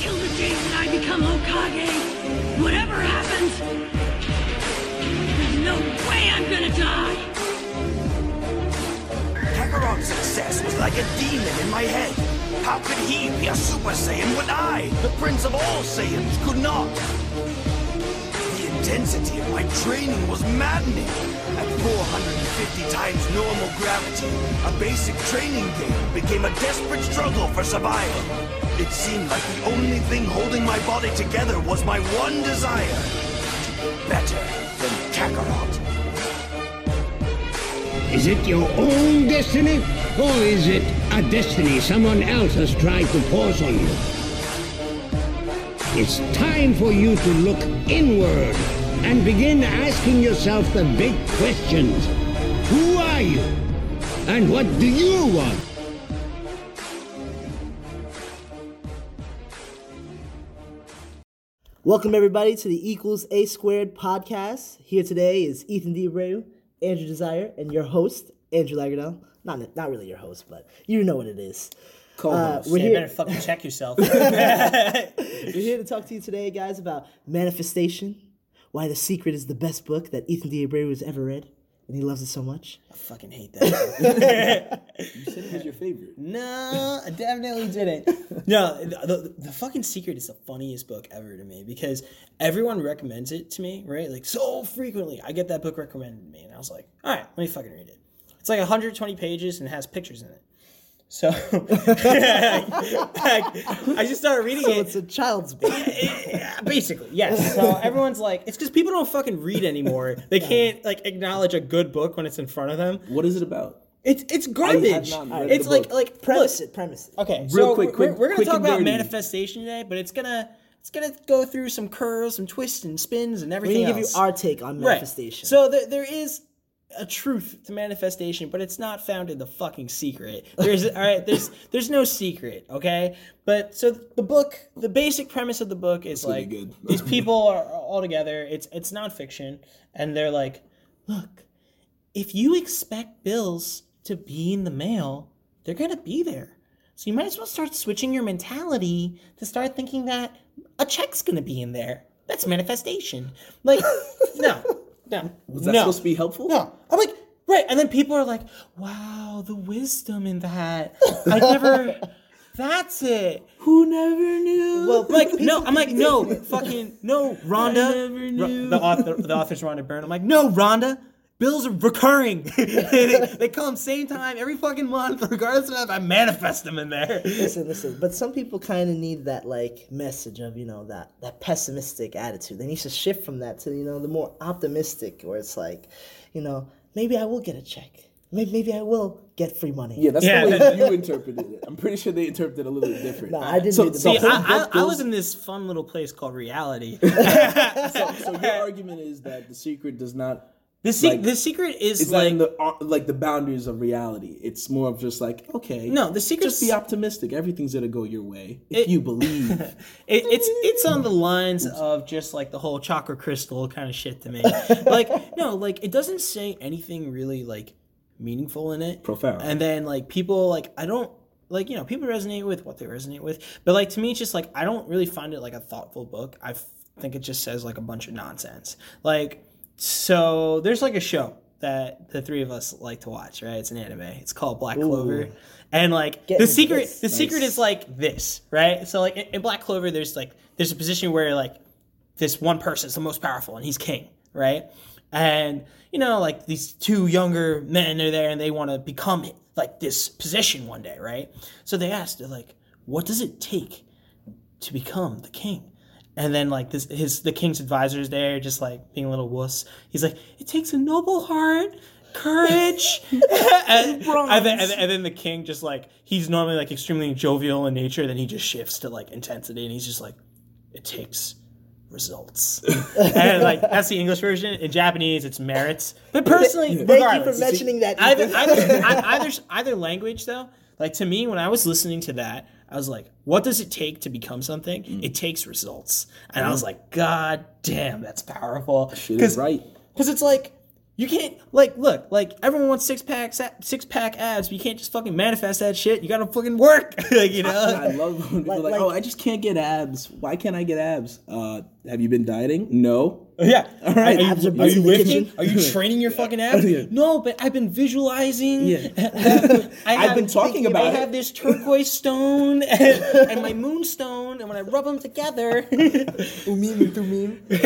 Till the day that I become Hokage, whatever happens, there's no way I'm gonna die. Kakarot's success was like a demon in my head. How could he be a Super Saiyan when I, the Prince of all Saiyans, could not? Intensity of my training was maddening. At 450 times normal gravity, a basic training game became a desperate struggle for survival. It seemed like the only thing holding my body together was my one desire to be better than Kakarot. Is it your own destiny? Or is it a destiny someone else has tried to force on you? It's time for you to look inward and begin asking yourself the big questions. Who are you? And what do you want? Welcome everybody to the Equals A Squared podcast. Here today is Ethan D. Abreu, Andrew Desire, and your host, Andrew Lagerdale. Not not really your host, but you know what it is. Uh, we're You here. better fucking check yourself. We're here to talk to you today, guys, about manifestation. Why the secret is the best book that Ethan D. Abreu has ever read, and he loves it so much. I fucking hate that. You said it was your favorite. no, I definitely didn't. No, the, the, the fucking secret is the funniest book ever to me because everyone recommends it to me, right? Like so frequently. I get that book recommended to me, and I was like, all right, let me fucking read it. It's like 120 pages and has pictures in it. So like, I just started reading So it. it's a child's book. Basically, yes. So everyone's like, it's because people don't fucking read anymore. They can't like acknowledge a good book when it's in front of them. What is it about? It's it's garbage. It's like book. like Premise look, it, premise it. Okay, Real so quick, we're, we're gonna quick talk about dirty. manifestation today, but it's gonna it's gonna go through some curls, some twists and spins, and We're everything. gonna give you our take on manifestation. Right. manifestation. So there, there is a truth to manifestation, but it's not found in the fucking secret. There's all right. There's there's no secret. Okay, but so the book, the basic premise of the book is like these people are all together. It's it's nonfiction, and they're like, look, if you expect bills to be in the mail, they're gonna be there. So you might as well start switching your mentality to start thinking that a check's gonna be in there. That's manifestation. Like, no, no, Was that no, supposed to be helpful? no. I'm like, right, and then people are like, wow, the wisdom in that. I never. That's it. Who never knew? well, like, no, I'm like, no, fucking, no, Rhonda. Ro- the author, the author's Rhonda Byrne. I'm like, no, Rhonda. Bills are recurring. they, they come same time every fucking month, regardless of if I manifest them in there. listen, listen. But some people kind of need that like message of you know that that pessimistic attitude. They need to shift from that to you know the more optimistic, where it's like, you know, maybe I will get a check. Maybe maybe I will get free money. yeah, that's Yeah. the way you interpreted it. I'm pretty sure they interpreted it a little bit different. Nah, I didn't So, read the so See, whole I, I, I goes- live in this fun little place called reality. so your argument is that the secret does not The, se- Like, the secret is like the uh, like the boundaries of reality. It's more of just like okay, No, the secret just be optimistic. Everything's gonna go your way if It- you believe. It, it's it's on the lines of just like the whole chakra crystal kind of shit to me. like no, like it doesn't say anything really like meaningful in it. Profound. And then like people like I don't like you know people resonate with what they resonate with, but like to me it's just like I don't really find it like a thoughtful book. I f- think it just says like a bunch of nonsense. Like so there's like a show that the three of us like to watch, right? It's an anime. It's called Black Clover. And like Get the secret this. the secret is like this, right? So like in, in Black Clover there's like there's a position where like this one person is the most powerful and he's king, right? And you know, like these two younger men are there and they want to become like this position one day, right? So they asked, like, what does it take to become the king? And then like this his the king's advisors there just like being a little wuss. He's like, it takes a noble heart, courage. and, and then, and, then, and then the king just like he's normally like extremely jovial in nature, then he just shifts to like intensity and he's just like, it takes results. and like that's the English version. In Japanese, it's merits. But personally, Thank you for mentioning that. either Ethan. either, either either language though like to me when i was listening to that i was like what does it take to become something Mm. it takes results and i was like god damn that's powerful Shit is right. because it's like You can't like look like everyone wants six pack six pack abs, but you can't just fucking manifest that shit. You gotta fucking work, like, you know. I love when people are Like- like, oh, I just can't get abs. Why can't I get abs? Uh, have you been dieting? No. Yeah. All right. Are you, Abs are are you lifting? Are you training your fucking abs? Oh, yeah. No, but I've been visualizing. Yeah. I I've been talking about I it. have this turquoise stone and, and my moonstone, and when I rub them together, Urim Thummim. dude,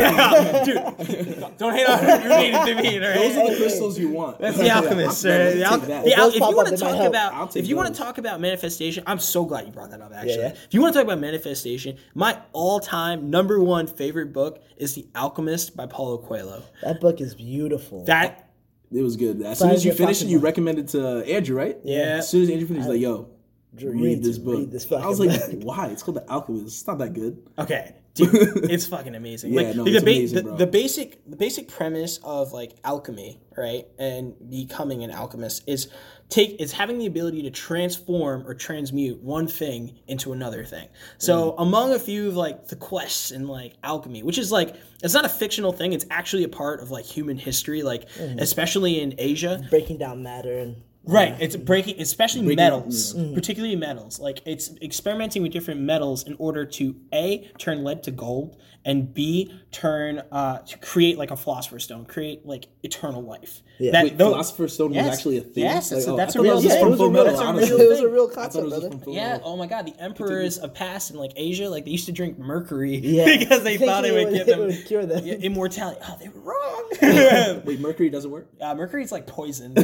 don't hate on Rumine and right? Those are the crystals you want. That's the alchemist? The al- the al- if you want to talk about, if you want to talk about manifestation, I'm so glad you brought that up. Actually, yeah. if you want to talk about manifestation, my all-time number one favorite book is The Alchemist by Paulo Coelho. That book is beautiful. That It was good. As soon as you you're finished it, you with. recommended to Andrew, right? Yeah. As soon as Andrew finished, he's like, "Yo, Drew, read, this book." read this I was like, book. "Why? It's called The Alchemist. It's not that good." Okay, dude, it's fucking amazing. Yeah, like, no, like it's the, ba- amazing, the, bro. the basic the basic premise of like alchemy, right, and becoming an alchemist is take is having the ability to transform or transmute one thing into another thing. So Mm. among a few of like the quests in like alchemy, which is like it's not a fictional thing, it's actually a part of like human history, like Mm-hmm. especially in Asia. breaking down matter and Right, it's breaking, especially Breaking up, metals, particularly metals. Like it's experimenting with different metals in order to a turn lead to gold, and b turn uh, to create like a philosopher's stone, create like eternal life. Yeah. That- Wait, tho- Philosopher's Stone Yes. was actually a thing. Yes, that's a- oh, that's I a real- it was yeah, it was a real- Metal. that's a honestly. real it was a real I thought it concept, was brother. yeah. Metal. Oh my God, the emperors of past in like Asia, like they used to drink mercury Yeah. because they thought it would Thinking give them would cure them. yeah, immortality. Oh, they were wrong. Wait, Mercury doesn't work. Uh, mercury's like poison,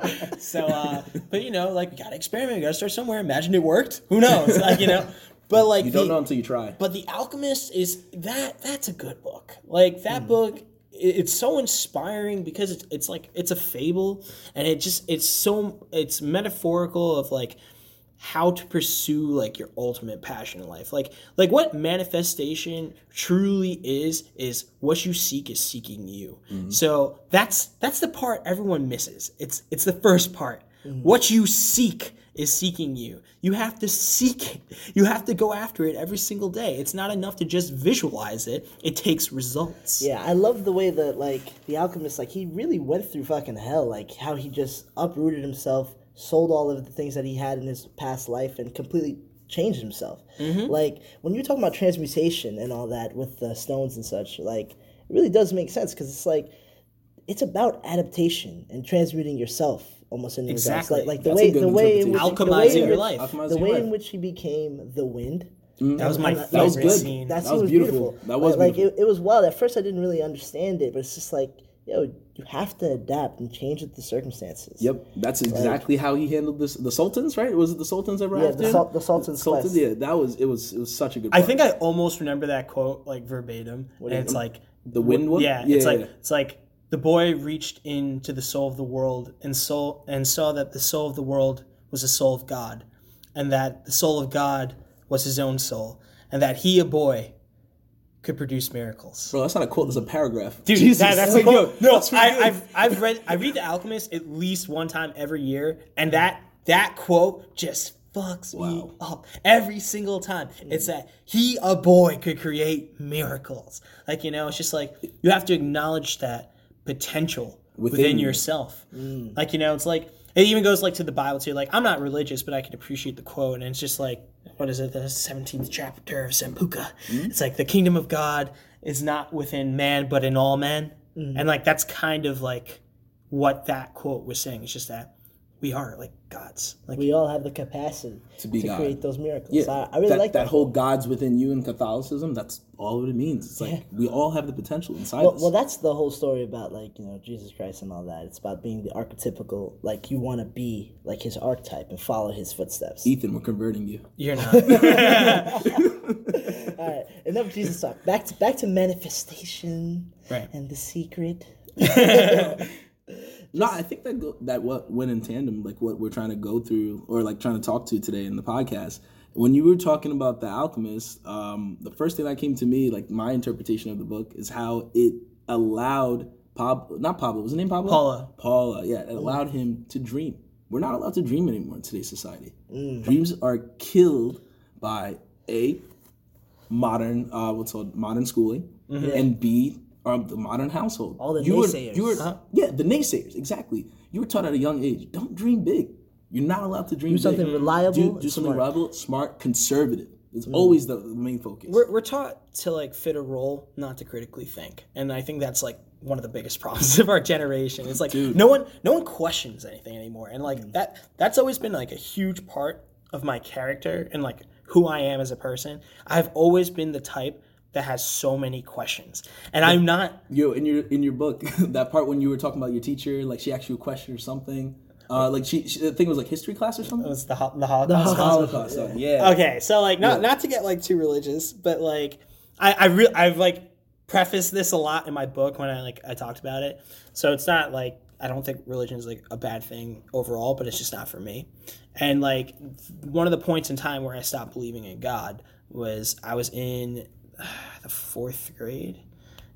so, uh, but you know, like we gotta experiment. We gotta start somewhere. Imagine it worked. Who knows? Like you know, but like You don't the- know until you try. But the Alchemist is that. That's a good book. Like that book. i- It's so inspiring because it's it's like it's a fable, and it just it's so it's metaphorical of like how to pursue like your ultimate passion in life. Like like what manifestation truly is is what you seek is seeking you. Mm-hmm. So that's that's the part everyone misses. It's it's the first part. Mm-hmm. What you seek is seeking you. You have to seek it. You have to go after it every single day. It's not enough to just visualize it. It takes results. Yeah, I love the way that like the alchemist, like he really went through fucking hell. Like how he just uprooted himself, sold all of the things that he had in his past life, and completely changed himself. Mm-hmm. Like when you're talking about transmutation and all that with the stones and such, like it really does make sense because it's like it's about adaptation and transmuting yourself almost in regards. Exactly. Like, like the That's way the way in which the way Alchemizing your which- life. Alchemizing the your way life. in which he became the wind. Mm-hmm. that was my And favorite was good. scene That, That was was beautiful. beautiful. That was like, beautiful. It, it was wild. At first, I didn't really understand it, but it's just like, yo, you have to adapt and change with the circumstances. Yep, that's exactly how he handled this. The Sultans, right? Was it the Sultans ever Yeah, after the, him? Sul- the Sultan's Sultan, quest. yeah, that was it. Was it was such a good. I think I almost remember that quote like verbatim. and it's like The wind one? Yeah, Yeah, it's like yeah. it's like the boy reached into the soul of the world and soul and saw that the soul of the world was the soul of God, and that the soul of God was his own soul, and that he, a boy, could produce miracles. bro, that's not a quote. That's a paragraph. Dude, Jesus. that, that's Like, the quote. No, that's pretty I, I've I've read I read The Alchemist at least one time every year, and that that quote just fucks me up every single time. It's that he, a boy, could create miracles. Like you know, it's just like you have to acknowledge that potential within, Within you. yourself. Mm. Like you know, it's like it even goes like to the Bible too. Like I'm not religious, but I can appreciate the quote, and it's just like what is it? The 17th chapter of Sambuca. Mm-hmm. It's like the kingdom of God is not within man, but in all men, mm-hmm. and like that's kind of like what that quote was saying. It's just that we are like gods. Like We all have the capacity to, be God. create those miracles. Yeah, I, I really that, like that that. whole God's within you in Catholicism. That's all it means. It's like we all have the potential inside Well, us. well, that's the whole story about like you know Jesus Christ and all that. It's about being the archetypical, like you want to be like his archetype and follow his footsteps. Ethan, we're converting you. you're not. All right, enough Jesus talk. Back to back to manifestation Right. and the secret. No, I think that go, that what went in tandem, like what we're trying to go through, or like trying to talk to today in the podcast. When you were talking about the alchemist, um, the first thing that came to me, like my interpretation of the book, is how it allowed Pablo, not Pablo, was his name Pablo? Paula. Paula, yeah, it allowed him to dream. We're not allowed to dream anymore in today's society. Dreams are killed by a modern, uh, what's called modern schooling, and B, um, the modern household. All the you were, naysayers. you were, yeah, the naysayers. Exactly. You were taught at a young age. Don't dream big. You're not allowed to dream Do something big. reliable Do, do something smart. reliable, smart, conservative. It's always the, the main focus. We're, we're taught to like fit a role, not to critically think, and I think that's like one of the biggest problems of our generation. It's like no one no one questions anything anymore, and like that that's always been like a huge part of my character and like who I am as a person. I've always been the type that has so many questions, and I'm not. Yo, in your in your book, that part when you were talking about your teacher, like she asked you a question or something. Uh, like she, she, I think it was like history class or something. It was the ho- the Holocaust. Holocaust. Yeah. yeah. Okay, so like not not to get like too religious, but like I I really I've like prefaced this a lot in my book when I like I talked about it. So it's not like I don't think religion is like a bad thing overall, but it's just not for me. And like one of the points in time where I stopped believing in God was I was in the fourth grade,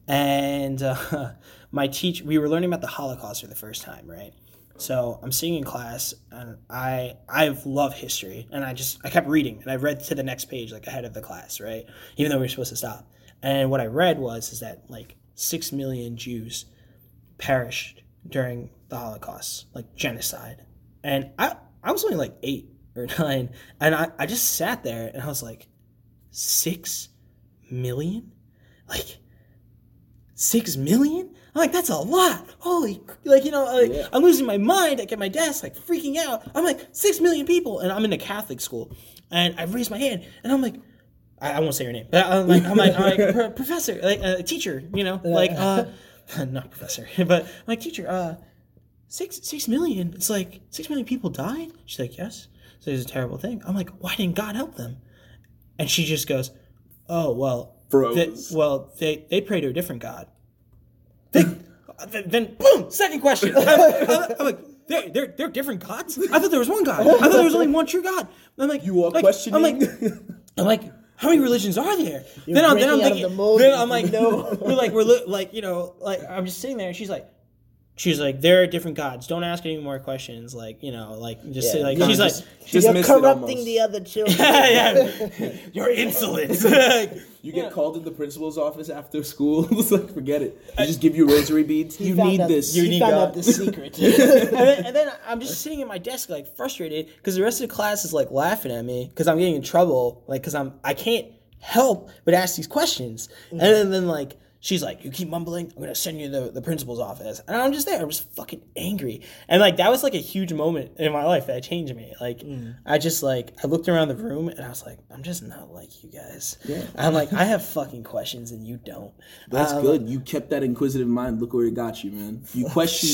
and uh, my teacher we were learning about the Holocaust for the first time, right? So I'm sitting in class, and I I love history, and I just I kept reading, and I read to the next page like ahead of the class, right? Even though we were supposed to stop. And what I read was is that like six million Jews perished during the Holocaust, like genocide, and I I was only like eight or nine, and I I just sat there and I was like, six million, like six million? I'm like, that's a lot. Holy, like, you know, like, I'm losing my mind like, at my desk, like, freaking out. I'm like, six million people. And I'm in a Catholic school. And I raised my hand, and I'm like, I, I won't say your name, but I'm like, I'm like, I'm like professor, like, uh, teacher, you know, like, uh, not professor, but I'm like, teacher, uh, six, six million. It's like, six million people died? She's like, yes. So it's a terrible thing. I'm like, why didn't God help them? And she just goes, oh, well, they, well, they, they pray to a different God. They, then, then, boom, second question. I'm, I'm- I'm like, they're, they're, they're different gods? I thought there was one God. I thought there was only one true God. I'm like, You are like, questioning? I'm like, I'm like, how many religions are there? then I'm, then I'm breaking thinking, the then I'm like, no. we're like, we're li- like, you know, like, I'm just sitting there, and she's like, she's like, there are different gods. Don't ask any more questions. Like, you know, like, just say, Yeah, like, you she's like, just- she's You're corrupting the other children. yeah, yeah. you're insolent. You get called in the principal's office after school. it's like, forget it. They just give you rosary beads. You need out- this. You need found God. out the secret. and, then, and then I'm just sitting at my desk like frustrated because the rest of the class is like laughing at me because I'm getting in trouble like because I'm I can't help but ask these questions and then, then like she's like you keep mumbling I'm gonna send you to the, the principal's office and I'm just there I'm just fucking angry and like that was like a huge moment in my life that changed me like I just like I looked around the room and I was like I'm just not like you guys I'm like I have fucking questions and you don't That's Um, good. You kept that inquisitive mind. Look where it got you, man. You question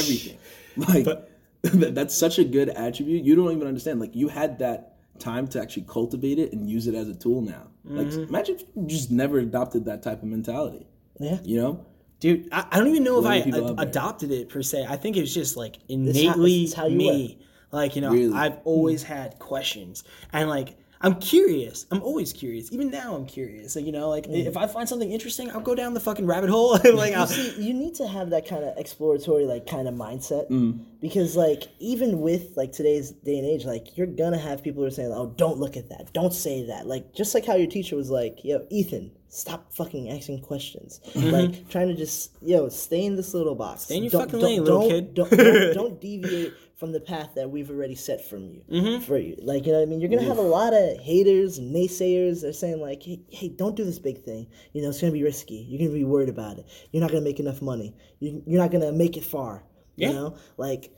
everything. Like that- that's such a good attribute. You don't even understand. Like you had that time to actually cultivate it and use it as a tool now. Like Mm-hmm. imagine if you just never adopted that type of mentality. Yeah. You know? Dude, I, I don't even know if many I ad- adopted it per se. I think it was just like how- innately it's how you me. Like, you know, Really? I've always had questions. And like, I'm curious. I'm always curious. Even now, I'm curious. Like, you know, like if I find something interesting, I'll go down the fucking rabbit hole. like, I'll, See, you need to have that kind of exploratory, like, kind of mindset, Mm. because, like, even with like today's day and age, like, you're gonna have people who are saying, "Oh, don't look at that, don't say that," like, just like how your teacher was like, "Yo, Ethan, stop fucking asking questions," like, trying to just, yo, stay in this little box, stay in your fucking lane, little don't, kid. Don't, don't, don't deviate from the path that we've already set from you Mm-hmm. for you. Like, you know what I mean? You're gonna have a lot of haters, naysayers. They're saying like, hey, hey, don't do this big thing. You know, it's gonna be risky. You're gonna be worried about it. You're not gonna make enough money. You, you're not gonna make it far. Yeah. You know, like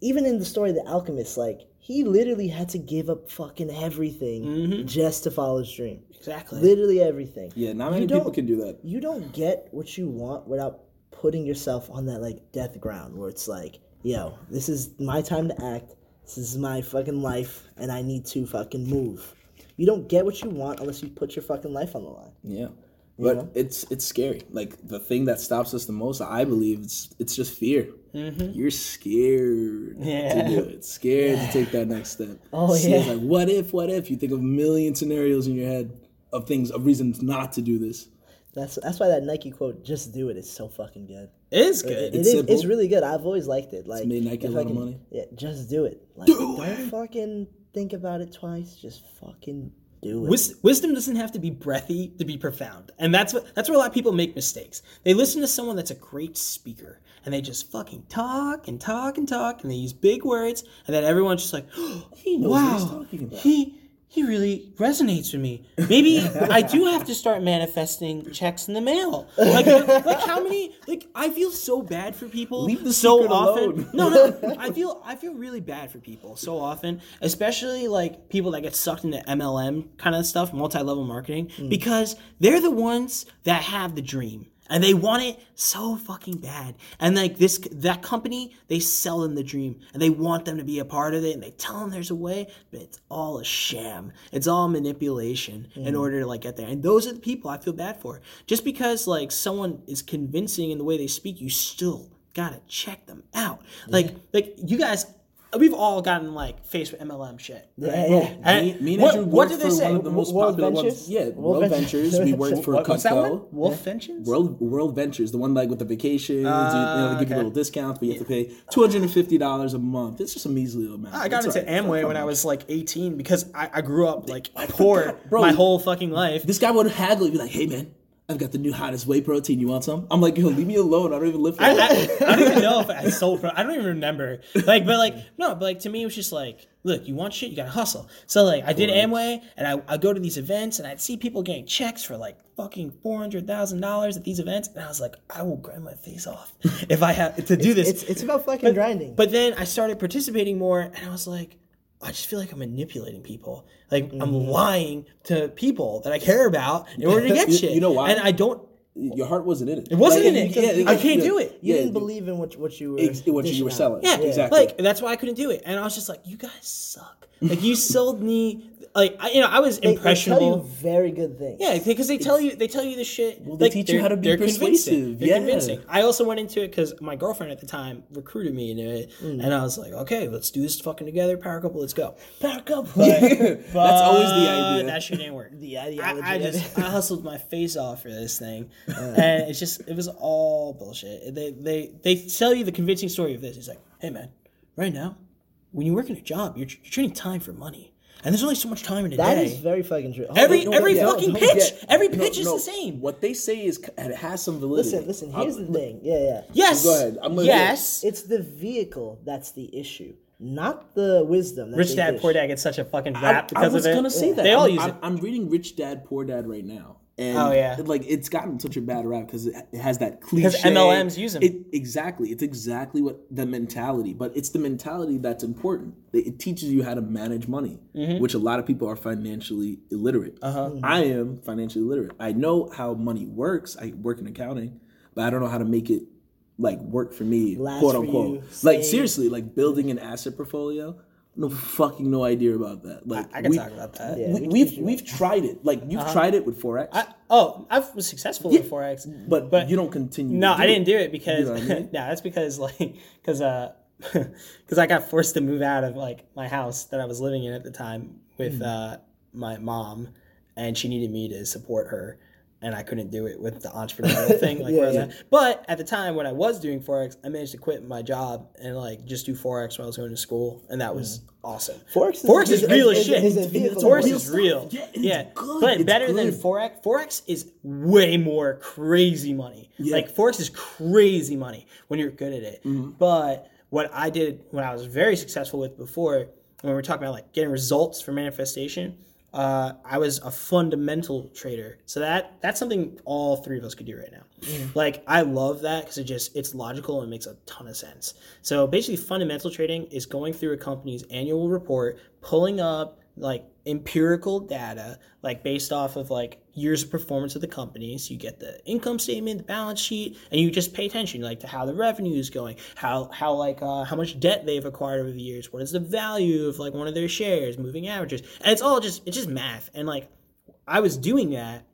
even in the story of the alchemist, like he literally had to give up fucking everything just to follow his dream. exactly. Literally everything. Yeah, not You many people don't- can do that. You don't get what you want without putting yourself on that like death ground where it's like, yo, this is my time to act. This is my fucking life, and I need to fucking move. You don't get what you want unless you put your fucking life on the line. Yeah. But know? it's it's scary. Like the thing that stops us the most, I believe, it's it's just fear. Mm-hmm. You're scared Yeah. to do it. Scared to take that next step. Oh, See, yeah. It's like what if? What if? You think of a million scenarios in your head of things of reasons not to do this. That's that's why that Nike quote, "Just do it," is so fucking good. it is good. It It's is. simple. It's really good. I've always liked it. Like made Nike a lot I of money. Yeah, just do it. Like, don't fucking think about it twice. Just fucking do it. Wis- wisdom doesn't have to be breathy to be profound, and that's what that's where a lot of people make mistakes. They listen to someone that's a great speaker, and they just fucking talk and talk and talk, and they use big words, and then everyone's just like, oh, He knows what "Wow, he's talking about." he he really resonates with me. Maybe I do have to start manifesting checks in the mail. Like, like how many? Like I feel so bad for people Leave the so often. alone. No, no, I feel I feel really bad for people so often, especially like people that get sucked into MLM kind of stuff, multi-level marketing, mm. because they're the ones that have the dream and they want it so fucking bad. And like this, that company, they sell them the dream and they want them to be a part of it and they tell them there's a way, but it's all a sham. It's all manipulation in mm. order to like get there. And those are the people I feel bad for. Just because like someone is convincing in the way they speak, you still gotta check them out. Like, like you guys, we've all gotten like faced with MLM shit. yeah, yeah. And Me, me and what, Andrew what worked did they for say? one of the most World popular Ventures? ones. Yeah, World World, Ventures. Ventures. We worked for What- What's that one? Cutco. Wolf Vengeance? World World Ventures, the one like with the vacations, you, you know, they ah, give you okay. little discounts, but you have to pay two hundred and fifty dollars a month. It's just a measly little amount. I got It's into right. Amway when I was like 18 because I, I grew up like poor Bro, my whole fucking life. This guy would haggle, be like, "Hey man, I've got the new hottest whey protein. You want some?" I'm like, "Yo, leave me alone. I don't even live for I, that." I, I don't even know if I sold. Pro- I don't even remember. Like, but like, no, but like to me, it was just like, look, you want shit, you gotta hustle. So like, I did Amway, and I I go to these events, and I'd see people getting checks for like fucking four hundred thousand dollars at these events, and I was like, I will grind my face off if I have to do this. It's it's about fucking grinding. But then I started participating more, and I was like, I just feel like I'm manipulating people. Like I'm Mm-hmm. lying to people that I care about in order to get You- shit. you know why? And I don't. Your heart wasn't in it. It wasn't in it. can't- I can't yeah, do it. you yeah, didn't believe in what what you were ex- what you were out. selling. Yeah, exactly. Like that's why I couldn't do it, and I was just like, "You guys suck." Like you sold me, like I, you know, I was They, they impressionable. tell you very good things. yeah, because they tell you they tell you the shit. Well, they teach you how to be persuasive, They're yeah. convincing. I also went into it because my girlfriend at the time recruited me into it, mm. and I was like, okay, let's do this fucking together, power couple, let's go. Power couple. That's always the idea. That shit didn't work. The I, ideology. I of just. I hustled my face off for this thing, uh. and it's just it was all bullshit. They they they tell you the convincing story of this. It's like, hey man, right now, when you work in a job, you're, you're trading time for money, and there's only so much time in a That day. is very fucking true. Hold Every on, every no, fucking no, pitch, Yeah. every No, pitch is no. the same. What they say is it has some validity. Listen, listen. Uh, here's I'm- the thing. Yeah, yeah. Yes. Go ahead. I'm gonna- yes. It's the vehicle that's the issue, not the wisdom. That Rich they Dad dish. Poor Dad gets such a fucking I, rap I because was of it. gonna say that. They all I'm, use I'm, it. I'm reading Rich Dad Poor Dad right now, and Oh, yeah. like it's gotten such a bad rap because it, it has that cliche. Because MLMs use 'em. It, exactly. It's exactly what the mentality, but it's the mentality that's important. It, it teaches you how to manage money, Mm-hmm. which a lot of people are financially illiterate. Uh-huh. I am financially illiterate. I know how money works. I work in accounting, but I don't know how to make it like work for me, Last quote for unquote. you, like seriously, like building an asset portfolio. No fucking no idea about that. Like I can we- talk about that. Yeah, we, we can we've teach we've tried it. Like you've tried it with forex, I, oh, I was successful with forex, but, but you don't continue. No, to I didn't do it because You know I mean? no, that's because like because uh because I got forced to move out of like my house that I was living in at the time with Hmm. uh my mom, and she needed me to support her. And I couldn't do it with the entrepreneurial thing, like was yeah. But at the time when I was doing forex, I managed to quit my job and like just do forex when I was going to school, and that was awesome. Forex is- forex is, is- real as shit. is a forex to is real. Yeah, yeah, good. but It's better than forex. Forex is way more crazy money. Like forex is crazy money when you're good at it. Mm-hmm. But what I did, what I was very successful with before, when we were talking about like getting results for manifestation, uh, I was a fundamental trader. So that that's something all three of us could do right now. Like I love that because it just it's logical and makes a ton of sense. So basically, fundamental trading is going through a company's annual report, pulling up like empirical data, like based off of like years of performance of the company. So you get the income statement, the balance sheet, and you just pay attention like to how the revenue is going, how how like uh, how much debt they've acquired over the years, what is the value of like one of their shares, moving averages, and it's all just it's just math. And like I was doing that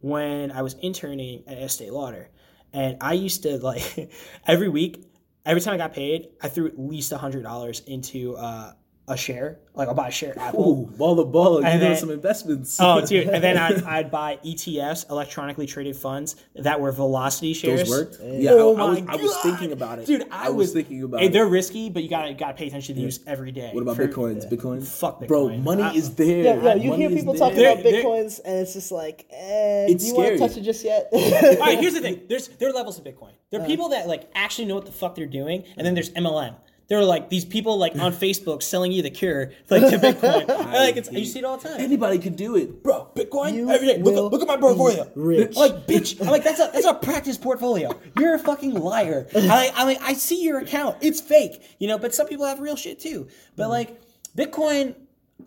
when I was interning at Estee Lauder, and I used to like every week, every time I got paid, I threw at least a hundred dollars into uh, a share. Like I'll buy a share of Apple. Ooh, ball of ball. You And know then- some investments. Oh, dude! And then I'd, I'd buy ETFs, electronically traded funds that were velocity shares. Those worked. Yeah, Oh I, I was, my I was thinking about it, dude. I, was, thinking about Hey, it. they're risky, but you gotta gotta pay attention to the use every day. What about For- bitcoins? Bitcoin. Fuck bro. Money I- is there. Yeah, yeah, you Money hear people there. talking They're- about they're- bitcoins, and it's just like, eh, It's do you want to touch it just yet? All right, here's the thing. There's there are levels of Bitcoin. There are people that like actually know what the fuck they're doing, and then there's MLM. There are like these people like on Facebook selling you the cure like to Bitcoin. And, like it's, you see it all the time. Anybody could do it. Bro, Bitcoin You every day. Look, at, look at my portfolio. be rich. I'm like, bitch. I'm like, that's a that's a practice portfolio. You're a fucking liar. I like, I like, I see your account. It's fake, you know. But some people have real shit too. But mm. like, Bitcoin,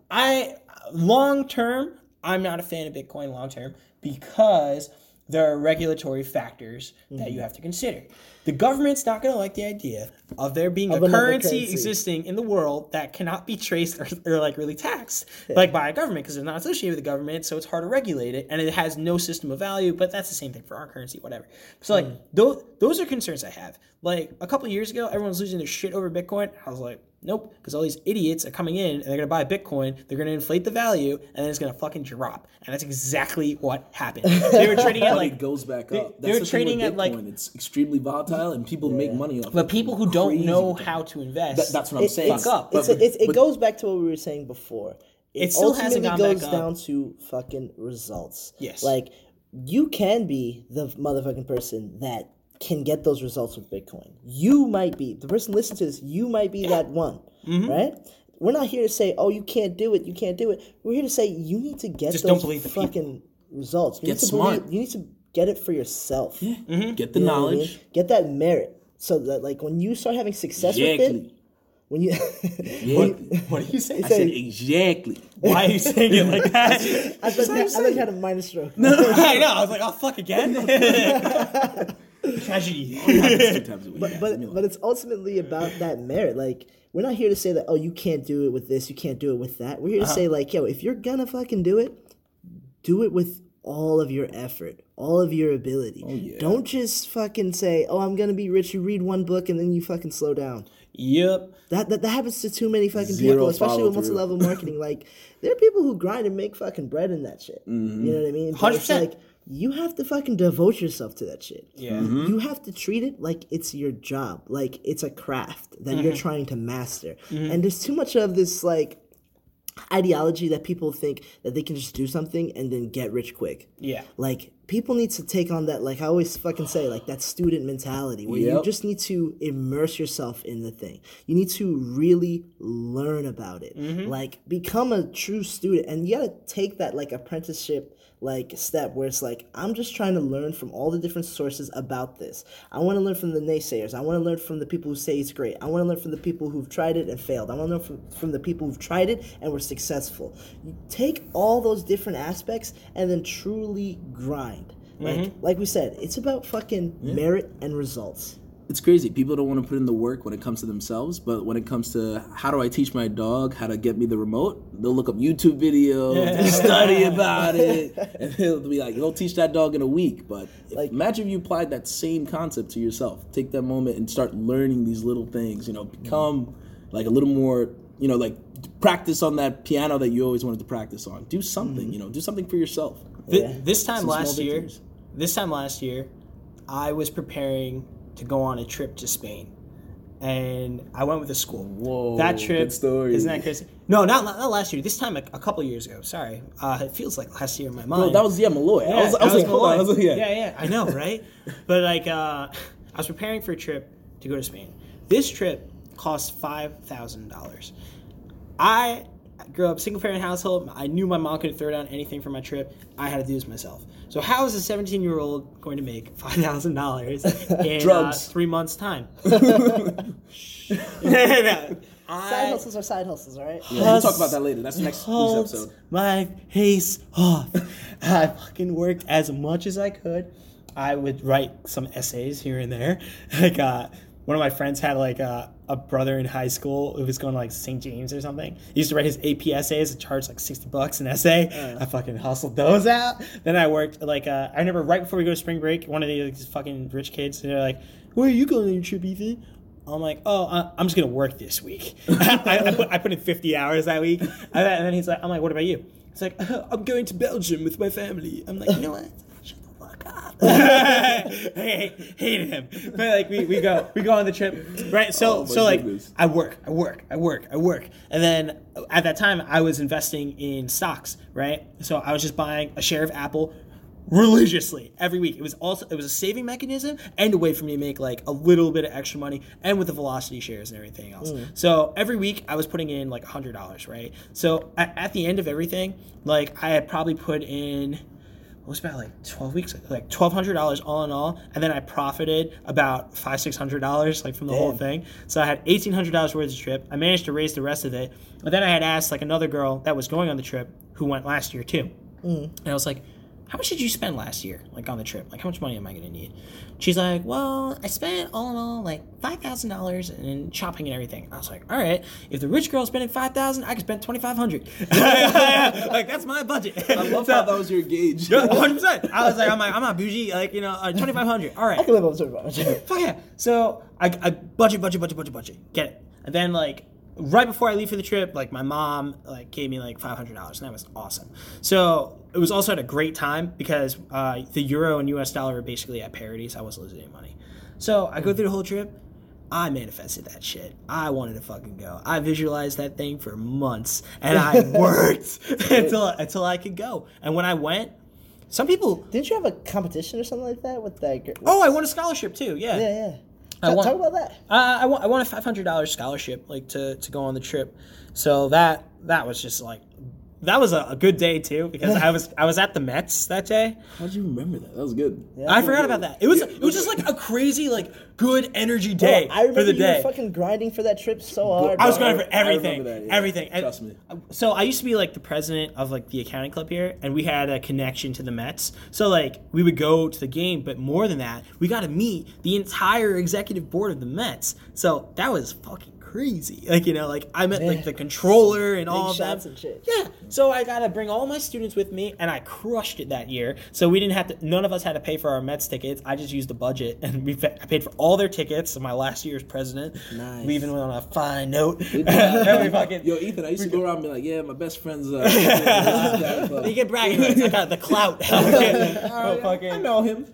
I long term, I'm not a fan of Bitcoin long term because there are regulatory factors that you mm-hmm. have to consider. The government's not going to like the idea of there being Of a currency, currency. existing in the world that cannot be traced or, or like really taxed like by a government because it's not associated with the government so it's hard to regulate it and it has no system of value but that's the same thing for our currency whatever. So like mm. those, those are concerns i have. Like a couple years ago everyone was losing their shit over bitcoin. I was like nope because all these idiots are coming in and they're going to buy bitcoin they're going to inflate the value and then it's going to fucking drop and that's exactly what happened they were trading at like it goes back they- up. they That's were the thing with trading at, like- it's extremely volatile and people make money off. but it. people who don't know thing. how to invest That- that's what I'm It- saying. It's, up. it's, it's, it goes back to what we were saying before. It still hasn't ultimately gone goes back up. down to fucking results. Yes. Like you can be the motherfucking person that can get those results with Bitcoin. You might be the person listening to this. You might be that one, Mm-hmm. right? We're not here to say, "Oh, you can't do it. You can't do it." We're here to say you need to get Just those don't believe the fucking results. You Get need to smart. Believe, you need to get it for yourself. Mm-hmm. Get the You know what I mean? knowledge. Get that merit, so that like when you start having success with it, Exactly. when you Exactly. what do you say I said exactly. why are you saying it like that I thought I like had a minor stroke. No, I know. I was like, oh fuck again. Tragedy. Two times a week. but but but it's ultimately about that merit. Like we're not here to say that oh you can't do it with this, you can't do it with that. We're here to Uh-huh. say like yo, if you're gonna fucking do it, do it with all of your effort, all of your ability. yeah. Don't just fucking say oh I'm gonna be rich. You read one book and then you fucking slow down. Yep. That, that that happens to too many fucking Zero people, especially with multi-level marketing. Like there are people who grind and make fucking bread in that shit. Mm-hmm. You know what I mean? 100%. like you have to fucking devote yourself to that shit. Yeah. Mm-hmm. You have to treat it like it's your job, like it's a craft that Mm-hmm. you're trying to master. And there's too much of this like ideology that people think that they can just do something and then get rich quick. Yeah. Like people need to take on that like I always fucking say like that student mentality where you just need to immerse yourself in the thing. You need to really learn about it. Like become a true student and you got to take that like apprenticeship like step where it's like I'm just trying to learn from all the different sources about this. I want to learn from the naysayers. I want to learn from the people who say it's great. I want to learn from the people who've tried it and failed. I want to learn from, from the people who've tried it and were successful. You take all those different aspects and then truly grind. Like mm-hmm. like we said, it's about fucking merit and results. It's crazy. People don't want to put in the work when it comes to themselves, but when it comes to how do I teach my dog how to get me the remote, they'll look up YouTube videos, study about it, and they'll be like, "They'll teach that dog in a week." But if- Like- imagine if you applied that same concept to yourself. Take that moment and start learning these little things. You know, mm-hmm. become like a little more. You know, like practice on that piano that you always wanted to practice on. Do something. Mm-hmm. You know, do something for yourself. Th- This time Some last year, this time last year, I was preparing to go on a trip to Spain, and I went with a school. Whoa, that trip good story. isn't that crazy? No, not not last year. This time a, a couple years ago. Sorry, uh, it feels like last year in my mind. Bro, that was yeah, Malloy. I was, I was that like, hold on. I was like, yeah. yeah, yeah, I know, right? but like, uh, I was preparing for a trip to go to Spain. This trip cost five thousand dollars. I grew up single parent household. I knew my mom couldn't throw down anything for my trip. I had to do this myself. So how is a 17 year old going to make five thousand dollars in Drugs. Uh, three months time? Side I hustles are side hustles, all right? Yeah, we'll talk about that later. That's the next week's hauled episode. my face off. I fucking worked as much as I could. I would write some essays here and there. I uh, one of my friends had like a, a brother in high school who was going to like St. James or something. He used to write his AP essays and charge like sixty bucks an essay. I fucking hustled those out. Then I worked like uh, I remember right before we go to spring break, one of these fucking rich kids. And they're like, "Where are you going on your trip, Ethan?" I'm like, oh, I'm just gonna work this week. I, I, put, I put in 50 hours that week, and then, he's like, I'm like, what about you? He's like, I'm going to Belgium with my family. I'm like, you know what? Shut the fuck up. I hated him, but like we, we go we go on the trip, right? So Oh, so like goodness. I work, I work, I work, I work. And then at that time, I was investing in stocks, right? So I was just buying a share of Apple religiously every week. It was also it was a saving mechanism and a way for me to make like a little bit of extra money and with the velocity shares and everything else. Mm. So every week I was putting in like a hundred dollars, right? So at, at the end of everything, like I had probably put in it was about like 12 weeks like $1200 all in all and then i profited about five six hundred dollars like from the whole thing. So i had $1800 worth of trip. I managed to raise the rest of it but then i had asked like another girl that was going on the trip who went last year too. Mm. And i was like how much did you spend last year like on the trip like how much money am i going to need she's like well i spent all in all like $5000 in shopping and everything i was like all right if the rich girl's spending 5000 i can spend 2500 like that's my budget I love how that was your gauge. 100%. I was like, I'm like, I'm not bougie. Like, you know, uh, twenty five hundred. All right, I can live on twenty five hundred. Fuck yeah. So I, I budget, budget, budget, budget, budget. Get it. And then like right before I leave for the trip, like my mom like gave me like five hundred dollars, and that was awesome. So it was also at a great time because uh, the euro and U.S. dollar were basically at parity, so I wasn't losing any money. So I go through the whole trip. I manifested that shit. I wanted to fucking go. I visualized that thing for months, and I worked until until I could go. And when I went, some people. Didn't you have a competition or something like that with that? Girl? Oh, I won a scholarship too. Yeah. yeah, yeah. I Talk, want- talk about that. Uh, I won, I won a five hundred dollars scholarship, like to to go on the trip. So that that was just like that was a, a good day too because I was I was at the Mets that day. How'd you remember that? That was good. I forgot about that. It was it was just like a crazy like good energy day Bro, I remember for the you day. were fucking grinding for that trip so hard. I was bro. going for everything, that, yeah. everything. And- Trust me. So I used to be like the president of like the accounting club here, and we had a connection to the Mets. So like we would go to the game, but more than that, we got to meet the entire executive board of the Mets. So that was fucking crazy. Like you know, like I met like the controller and Big all of shots that. and shit. Yeah. So I got to bring all my students with me, and I crushed it that year. So we didn't have to. None of us had to pay for our Mets tickets. I just used the budget, and we I paid for all their tickets. So my last year as president, Nice. we even went on a fine note. Fucking- Yo, Ethan, I used to go around and be like, yeah, my best friend's. Uh, You get bragging rights. I got the clout. Oh, fucking- I know him.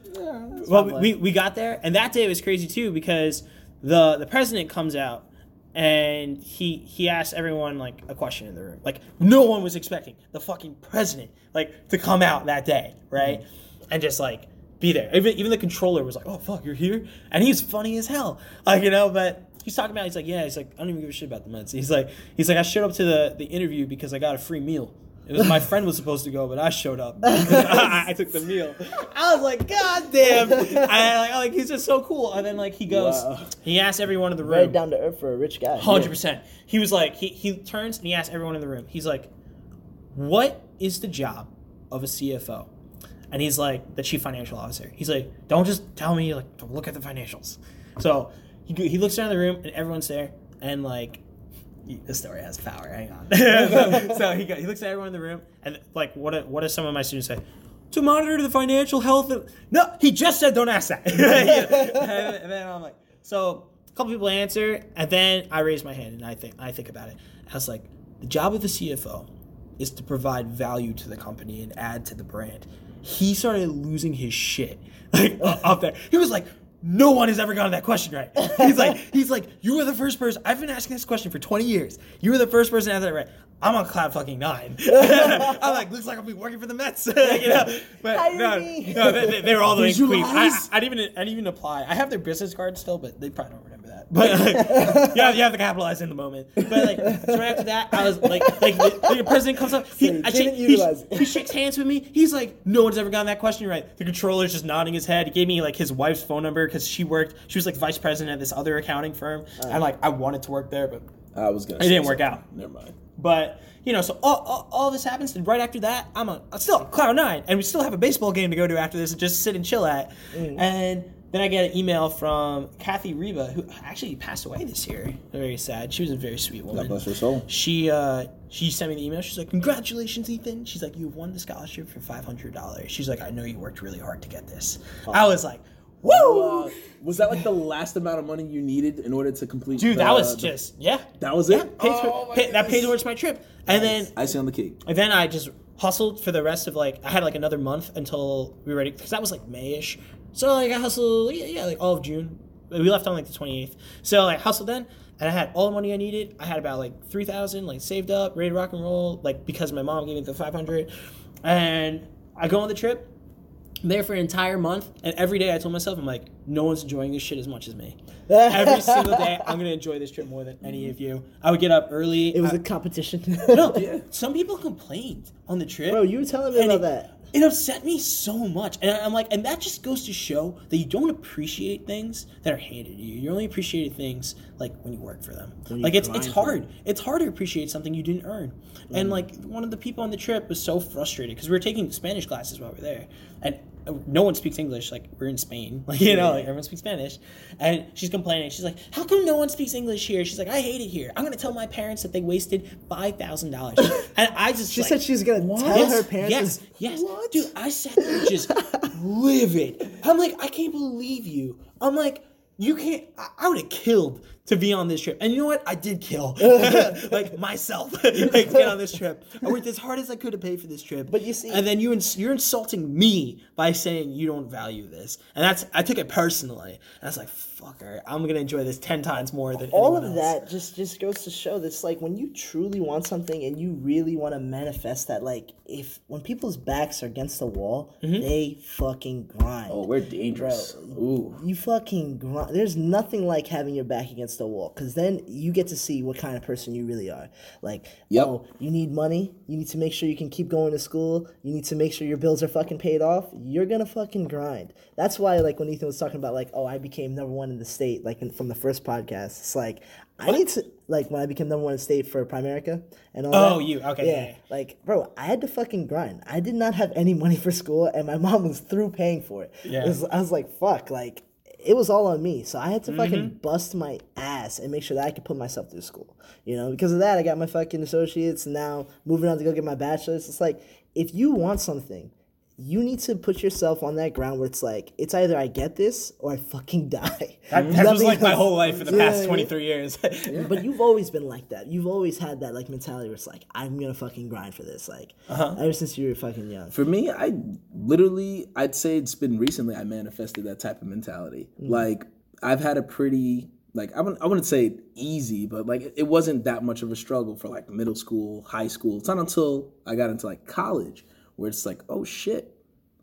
well, we, we got there, and that day was crazy too because the the president comes out and he he asked everyone like a question in the room. Like no one was expecting the fucking president like to come out that day, right? Mm-hmm. And just like be there. Even even the controller was like, "Oh fuck, you're here," and he's funny as hell, like you know. But he's talking about, he's like, "Yeah," he's like, "I don't even give a shit about the Mets." He's like, he's like, "I showed up to the the interview because I got a free meal." It was my friend was supposed to go, but I showed up. I, I took the meal. I was like, God damn! I like, like he's just so cool. And then like he goes, Wow. he asked everyone in the room, down to earth for a rich guy. hundred percent. He was like, he he turns and he asks everyone in the room. He's like, "What is the job of a CFO?" And he's like, the chief financial officer. He's like, "Don't just tell me like to look at the financials." So he he looks around the room and everyone's there and like. This story has power. Hang on. so he, go, he looks at everyone in the room and like, what? do- What does some of my students say? To monitor the financial health. Of, no, he just said don't ask that. and, and then I'm like, so a couple people answer, and then I raise my hand and I think I think about it. I was like, the job of the CFO is to provide value to the company and add to the brand. He started losing his shit like up there. He was like. No one has ever gotten that question right. He's like, he's like, you were the first person. I've been asking this question for 20 years. You were the first person to answer that right. I'm on cloud fucking nine. I'm like, looks like I'll be working for the Mets. you know? But Hire no, me. no, they, they- were all the way in Queens. I, I didn't even, I didn't even apply. I have their business card still, but they probably don't remember. But like, you, have, you have to capitalize in the moment. But like, so right after that, I was like, like the, the president comes up, he, So I didn't shake, he, he shakes hands with me. He's like, no one's ever gotten that question right. The controller's just nodding his head. He gave me like his wife's phone number because she worked. She was like vice president at this other accounting firm, uh-huh. and like I wanted to work there, but I was gonna. It didn't work something. out. Never mind. but you know, so all, all, all this happens, and right after that, I'm, a, I'm still on cloud nine, and we still have a baseball game to go to after this, and just sit and chill at. Mm. And then I get an email from Kathy Reba, who actually passed away this year. Very sad. She was a very sweet woman. God bless her soul. She uh, she sent me the email. She's like, "Congratulations, Ethan." She's like, "You've won the scholarship for five hundred dollars." She's like, "I know you worked really hard to get this." I was like, Woo! Uh, was that like the last amount of money you needed in order to complete? Dude, the- that was the- just yeah. that was Yeah, it. paid Oh for, my pay, that paid towards my trip, and then Icing on the cake. And then I just hustled for the rest of like I had like another month until we were ready because that was like Mayish. So like I hustled yeah, yeah like all of June. We left on like the twenty eighth. So I hustled then and I had all the money I needed. I had about like three thousand like saved up, ready to rock and roll. Like because my mom gave me the five hundred, and I go on the trip. I'm there for an entire month, and every day I told myself, I'm like, no one's enjoying this shit as much as me. Every single day, I'm gonna enjoy this trip more than any of you. I would get up early. It was I- a competition. no, some people complained on the trip. Bro, you were telling me about it, that. It upset me so much, and I'm like, and that just goes to show that you don't appreciate things that are handed to you. You only appreciate things like when you work for them. you Like it's it's hard. It's hard to appreciate something you didn't earn. And like one of the people on the trip was so frustrated because we were taking Spanish classes while we were there, and no one speaks English. Like we're in Spain, like you know, like everyone speaks Spanish, and she's complaining. She's like, "How come no one speaks English here?" She's like, "I hate it here. I'm gonna tell my parents that they wasted five thousand dollars." And I just She like, said she was gonna tell Yes, her parents. Yes, yes, what? dude. I sat there just livid. I'm like, I can't believe you. I'm like, you can't. I, I would have killed to be on this trip. And you know what? I did kill, like myself, like to get on this trip. I worked as hard as I could to pay for this trip. But you see- and then you ins- you're insulting me by saying you don't value this, and that's I took it personally. And I was like, fucker, I'm gonna enjoy this ten times more than all of else. that just just goes to show this like when you truly want something and you really want to manifest that like if when people's backs are against the wall Mm-hmm. they fucking grind Oh, we're dangerous. Ooh. you fucking grind there's nothing like having your back against the wall because then you get to see what kind of person you really are like Yep. oh you need money you need to make sure you can keep going to school you need to make sure your bills are fucking paid off you're gonna fucking grind that's why like when ethan was talking about like oh i became number one in the state like in, from the first podcast it's like i need to like when i became number one in the state for primerica and all Oh, that, you. Okay, yeah, yeah. like bro i had to fucking grind i did not have any money for school and my mom was through paying for it Yeah. It was- i was like fuck like it was all on me. So I had to Mm-hmm. fucking bust my ass and make sure that I could put myself through school. You know, because of that, I got my fucking associates and now moving on to go get my bachelor's. It's like, if you want something, you need to put yourself on that ground where it's like, it's either I get this or I fucking die. That, that was Nothing like my whole life for the Yeah, past yeah. 23 years. But you've always been like that. You've always had that like mentality where it's like, I'm gonna fucking grind for this. Like, Uh-huh. ever since you were fucking young. For me, I literally, I'd say it's been recently I manifested that type of mentality. Like, I've had a pretty, like, I wouldn't, I wouldn't say easy, but like, it wasn't that much of a struggle for like middle school, high school. It's not until I got into like college where it's like, oh shit.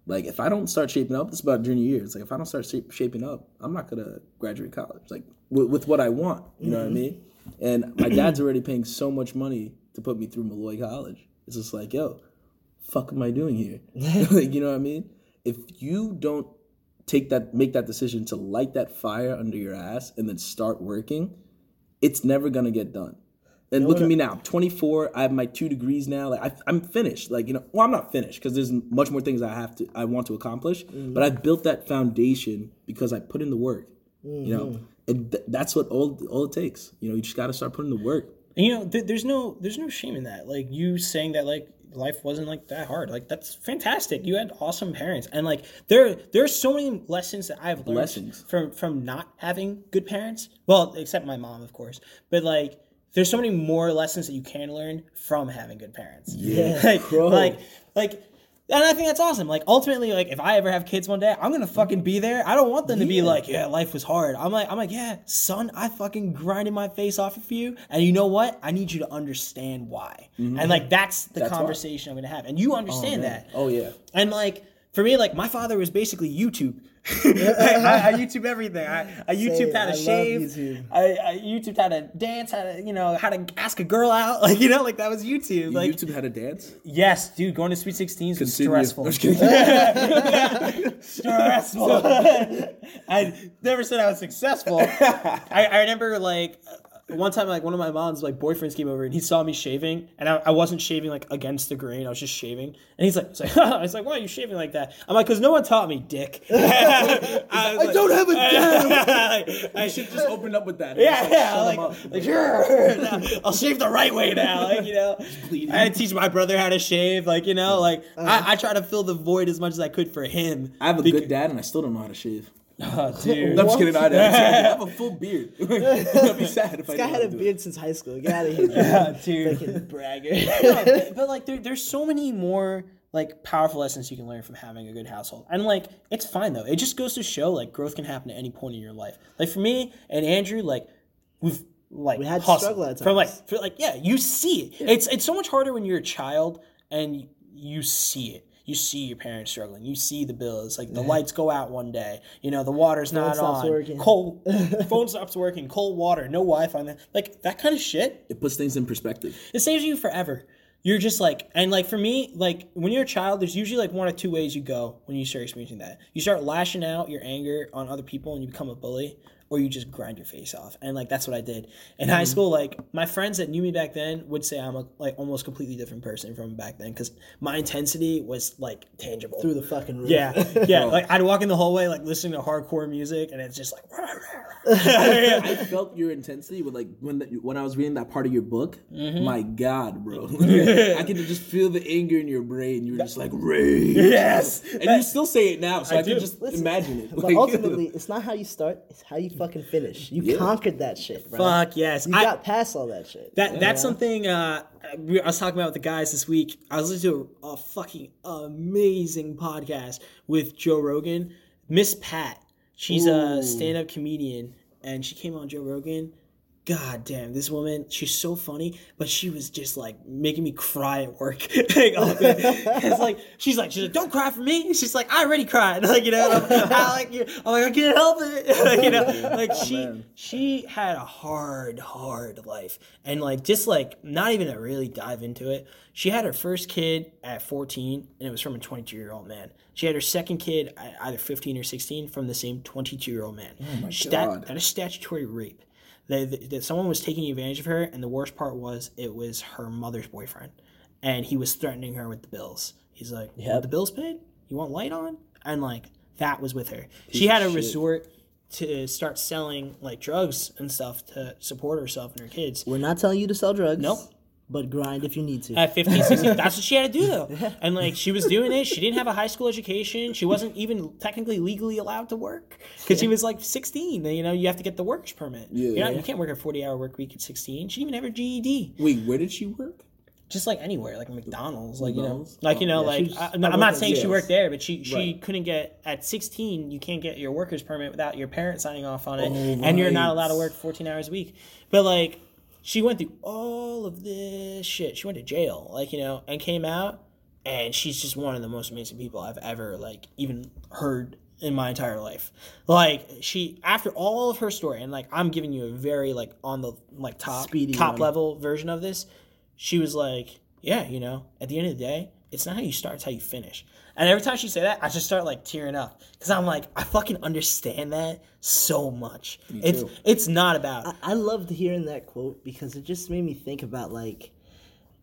Like, if I don't start shaping up, it's about junior year. It's like, if I don't start shape, shaping up, I'm not gonna graduate college. Like, with, with what I want, you know what I mm-hmm. mean? And my dad's already paying so much money to put me through Molloy College. It's just like, yo, fuck am I doing here? like, you know what I mean? If you don't take that, make that decision to light that fire under your ass and then start working, it's never gonna get done. And look at me now. I'm 24. I have my two degrees now. Like I, I'm finished. Like you know, well, I'm not finished because there's much more things I have to, I want to accomplish. Mm-hmm. But I've built that foundation because I put in the work. You know, mm-hmm. and th- that's what all all it takes. You know, you just got to start putting the work. And, you know, th- there's no there's no shame in that. Like you saying that like life wasn't like that hard. Like that's fantastic. You had awesome parents, and like there there's so many lessons that I've learned Blessings. from from not having good parents. Well, except my mom, of course. But like there's so many more lessons that you can learn from having good parents. Yeah, like, bro. like like. And I think that's awesome. Like ultimately, like if I ever have kids one day, I'm gonna fucking be there. I don't want them to be like, yeah, life was hard. I'm like, I'm like, yeah, son, I fucking grinded my face off for you, and you know what? I need you to understand why. Mm-hmm. And like that's the That's why. conversation I'm gonna have, and you understand oh, that. Oh yeah. And like for me, like my father was basically YouTube. I, I, I YouTube everything. I, I YouTube how to I love shave. YouTube. I, I YouTube how to dance. How to you know how to ask a girl out. Like you know like that was YouTube. Like YouTube how to dance. yes, dude, going to Sweet Sixteens was stressful. I'm just stressful. I never said I was successful. I, I remember like one time like one of my mom's like boyfriends came over and he saw me shaving and I, I wasn't shaving like against the grain. I was just shaving and he's like, he's like, I was like, why are you shaving like that? I'm like, because no one taught me, dick. I, I don't have a dad. I I should just open up with that. yeah, yeah, Shut like, like sure, I'll shave the right way now, like you know. I had to teach my brother how to shave, like you know, like I, uh-huh. I try to fill the void as much as I could for him. I have a Bec- good dad, and I still don't know how to shave. Oh, dude. I'm just kidding. I, I, I have a full beard. I'd be sad if I This guy had a do it. beard since high school. Get out of here, Yeah, dude. dude. Fucking bragger. No, but, but, like there, there's so many more like powerful lessons you can learn from having a good household and like it's fine though it just goes to show like growth can happen at any point in your life like for me and andrew like we've like We had to hustled struggle at for like for like yeah you see it it's it's so much harder when you're a child and you see it you see your parents struggling. You see the bills. Like the lights go out one day. You know the water's not stops on. working. Cold phone stops working. Cold water. No Wi-Fi. Like that kind of shit It puts things in perspective. it saves you forever. You're just like, and like for me, like when you're a child, there's usually like one or two ways you go when you start experiencing that. You start lashing out your anger on other people and you become a bully, or you just grind your face off. And like that's what I did in high school. Like my friends that knew me back then would say I'm a like almost completely different person from back then because my intensity was like tangible. Through the fucking roof. yeah, yeah. Like I'd walk in the hallway like listening to hardcore music, and it's just like. I felt your intensity with like when the, when I was reading that part of your book. Mm-hmm. My God, bro, I could just feel the anger in your brain. You were just like rage. Yes. and you still say it now, so I, do. can just Listen, imagine it. But Like, ultimately, it's not how you start; it's how you fucking finish. You Yeah. conquered that shit, bro. Fuck yes. You I- got past all that shit. That that's something uh, we- I was talking about with the guys this week. I was listening to a, a fucking amazing podcast with Joe Rogan. Miss Pat, she's a stand-up comedian, and she came on Joe Rogan. God damn, this woman, she's so funny, but she was just like making me cry at work. like, oh, it's like she's like, she's like, don't cry for me. She's like, I already cried. Like, you know, I'm, like, I'm like, I can't help it. Like, you know, like oh, she she had a hard, hard life. And like just like not even to really dive into it, she had her first kid at 14, and it was from a 22 year old man. She had her second kid at either 15 or 16 from the same 22 year old man. Oh my God. that is statutory rape. That, that someone was taking advantage of her, and the worst part was it was her mother's boyfriend, and he was threatening her with the bills. He's like, "You want the bills paid? You want light on?" And like that was with her. she had a resort to start selling like drugs and stuff to support herself and her kids. We're not telling you to sell drugs. Nope. But grind if you need to. At 15, 16, that's what she had to do though. And like she was doing it. She didn't have a high school education. She wasn't even technically legally allowed to work because she was like 16. You know, you have to get the workers permit. Yeah. You, know, you can't work a 40 hour work week at 16. She didn't even have her GED. Wait, where did she work? Just like anywhere, like McDonald's, like McDonald's? you know, like you know, yeah, like I, not I'm not working saying she worked there, but she she Right. couldn't get at 16. You can't get your workers permit without your parents signing off on it, Oh, and you're not allowed to work 14 hours a week. But like, she went through all of this shit. She went to jail, like you know, and came out, and she's just one of the most amazing people I've ever like even heard in my entire life. Like she after all of her story, and like I'm giving you a very like on the like top Speedy top one. level version of this. She was like, yeah, you know, at the end of the day, it's not how you start, it's how you finish. And every time she say that, I just start like tearing up because I'm like, I fucking understand that so much. It's too. it's not about I loved hearing that quote because it just made me think about like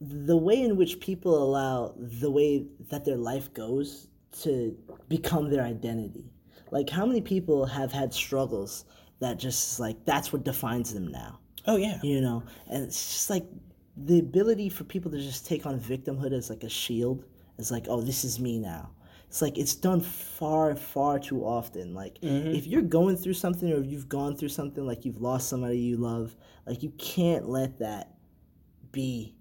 the way in which people allow the way that their life goes to become their identity. Like how many people have had struggles that just like that's what defines them now. oh yeah, You know, and it's just like the ability for people to just take on victimhood as like a shield. It's like, oh, this is me now. It's like it's done far, far too often. Like mm-hmm. if you're going through something or if you've gone through something, like you've lost somebody you love, like you can't let that be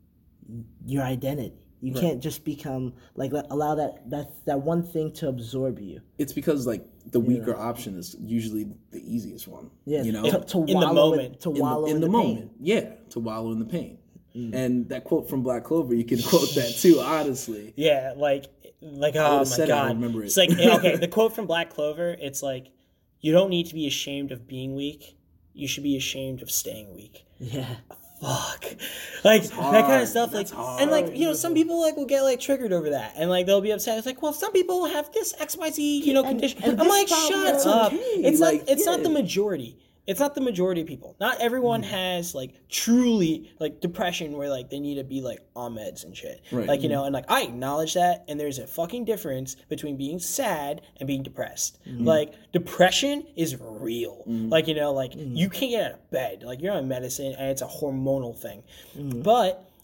your identity. You can't just become like allow that that that one thing to absorb you. It's because like the weaker option is usually the easiest one. Yeah, you know, to, to In the wallow in- moment. to in the, wallow in in the, pain. moment. Yeah, to wallow in the pain. Mm. And that quote from Black Clover, you can quote that too. Honestly, yeah, like like oh my it, I god, remember it. it's like okay, the quote from Black Clover, it's like you don't need to be ashamed of being weak. You should be ashamed of staying weak. Yeah. fuck like that kind of hard. stuff like That's and like you know some people like will get like triggered over that and like they'll be upset it's like well some people have this xyz you know condition and i'm like shut up okay. it's Like, not it's not the majority it's not the majority of people. Not everyone Mm. has like truly like depression where like they need to be like on meds and shit. Right. like you know and like i acknowledge that and there's a fucking difference between being sad and being depressed. Mm-hmm. like depression is real. Like you know like you can't get out of bed. Like you're on medicine and it's a hormonal thing. Mm-hmm.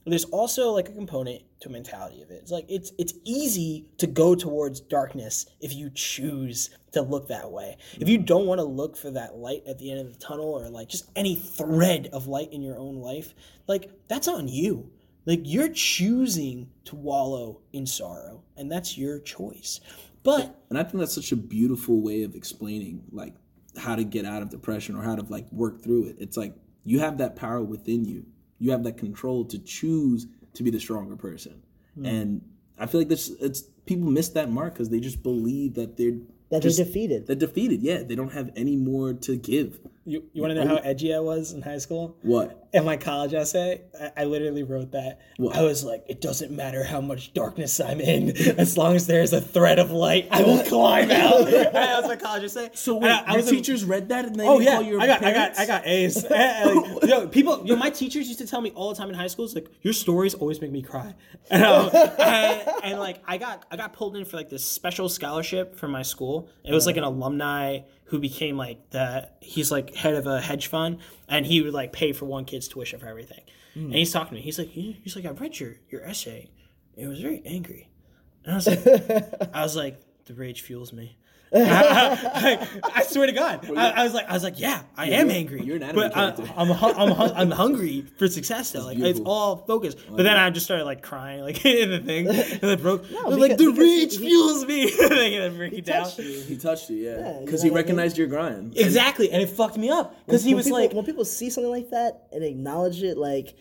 But there's also like a component to mentality of it. It's like it's it's easy to go towards darkness if you choose to look that way. If you don't want to look for that light at the end of the tunnel or like just any thread of light in your own life, like that's on you. Like you're choosing to wallow in sorrow, and that's your choice. But And I think that's such a beautiful way of explaining like how to get out of depression or how to like work through it. It's like you have that power within you. You have that control to choose to be the stronger person. Hmm. And I feel like this it's people miss that mark because they just believe that they're That just, they're defeated. They're defeated. Yeah, they don't have any more to give. You, you want to know how edgy I was in high school? What? in my college essay, I, I literally wrote that. What? I was like, it doesn't matter how much darkness I'm in, as long as there's a thread of light, I will climb out. that was my college essay. So wait, I, I your teachers read that and they Oh yeah, call your I got, I got. I got A's. And, like, yo, people, you know, my teachers used to tell me all the time in high school, it's like your stories always make me cry. And, um, and, and, like I got, I got pulled in for like this special scholarship from my school. It was like an alumni who became like the, he's like head of a hedge fund, and he would like pay for one kid's tuition for everything. Hmm. And he's talking to me. He's like, he's like, I read your your essay. It was very angry. And I was like, I was like, the rage fuels me. I, I swear to God, I, I was like, I was like, yeah, I am angry. you're an anime but I, character. I'm, hu- I'm, hu- I'm hungry for success though. Like it's all focused. But then I just started like crying, like in the thing, and it broke. because- like the rage he- fuels me, and then break it down. touched you. He touched you, yeah, Yeah, because you he know what I mean? recognized your grind. Exactly, and it fucked me up because he was people, like, when people see something like that and acknowledge it, like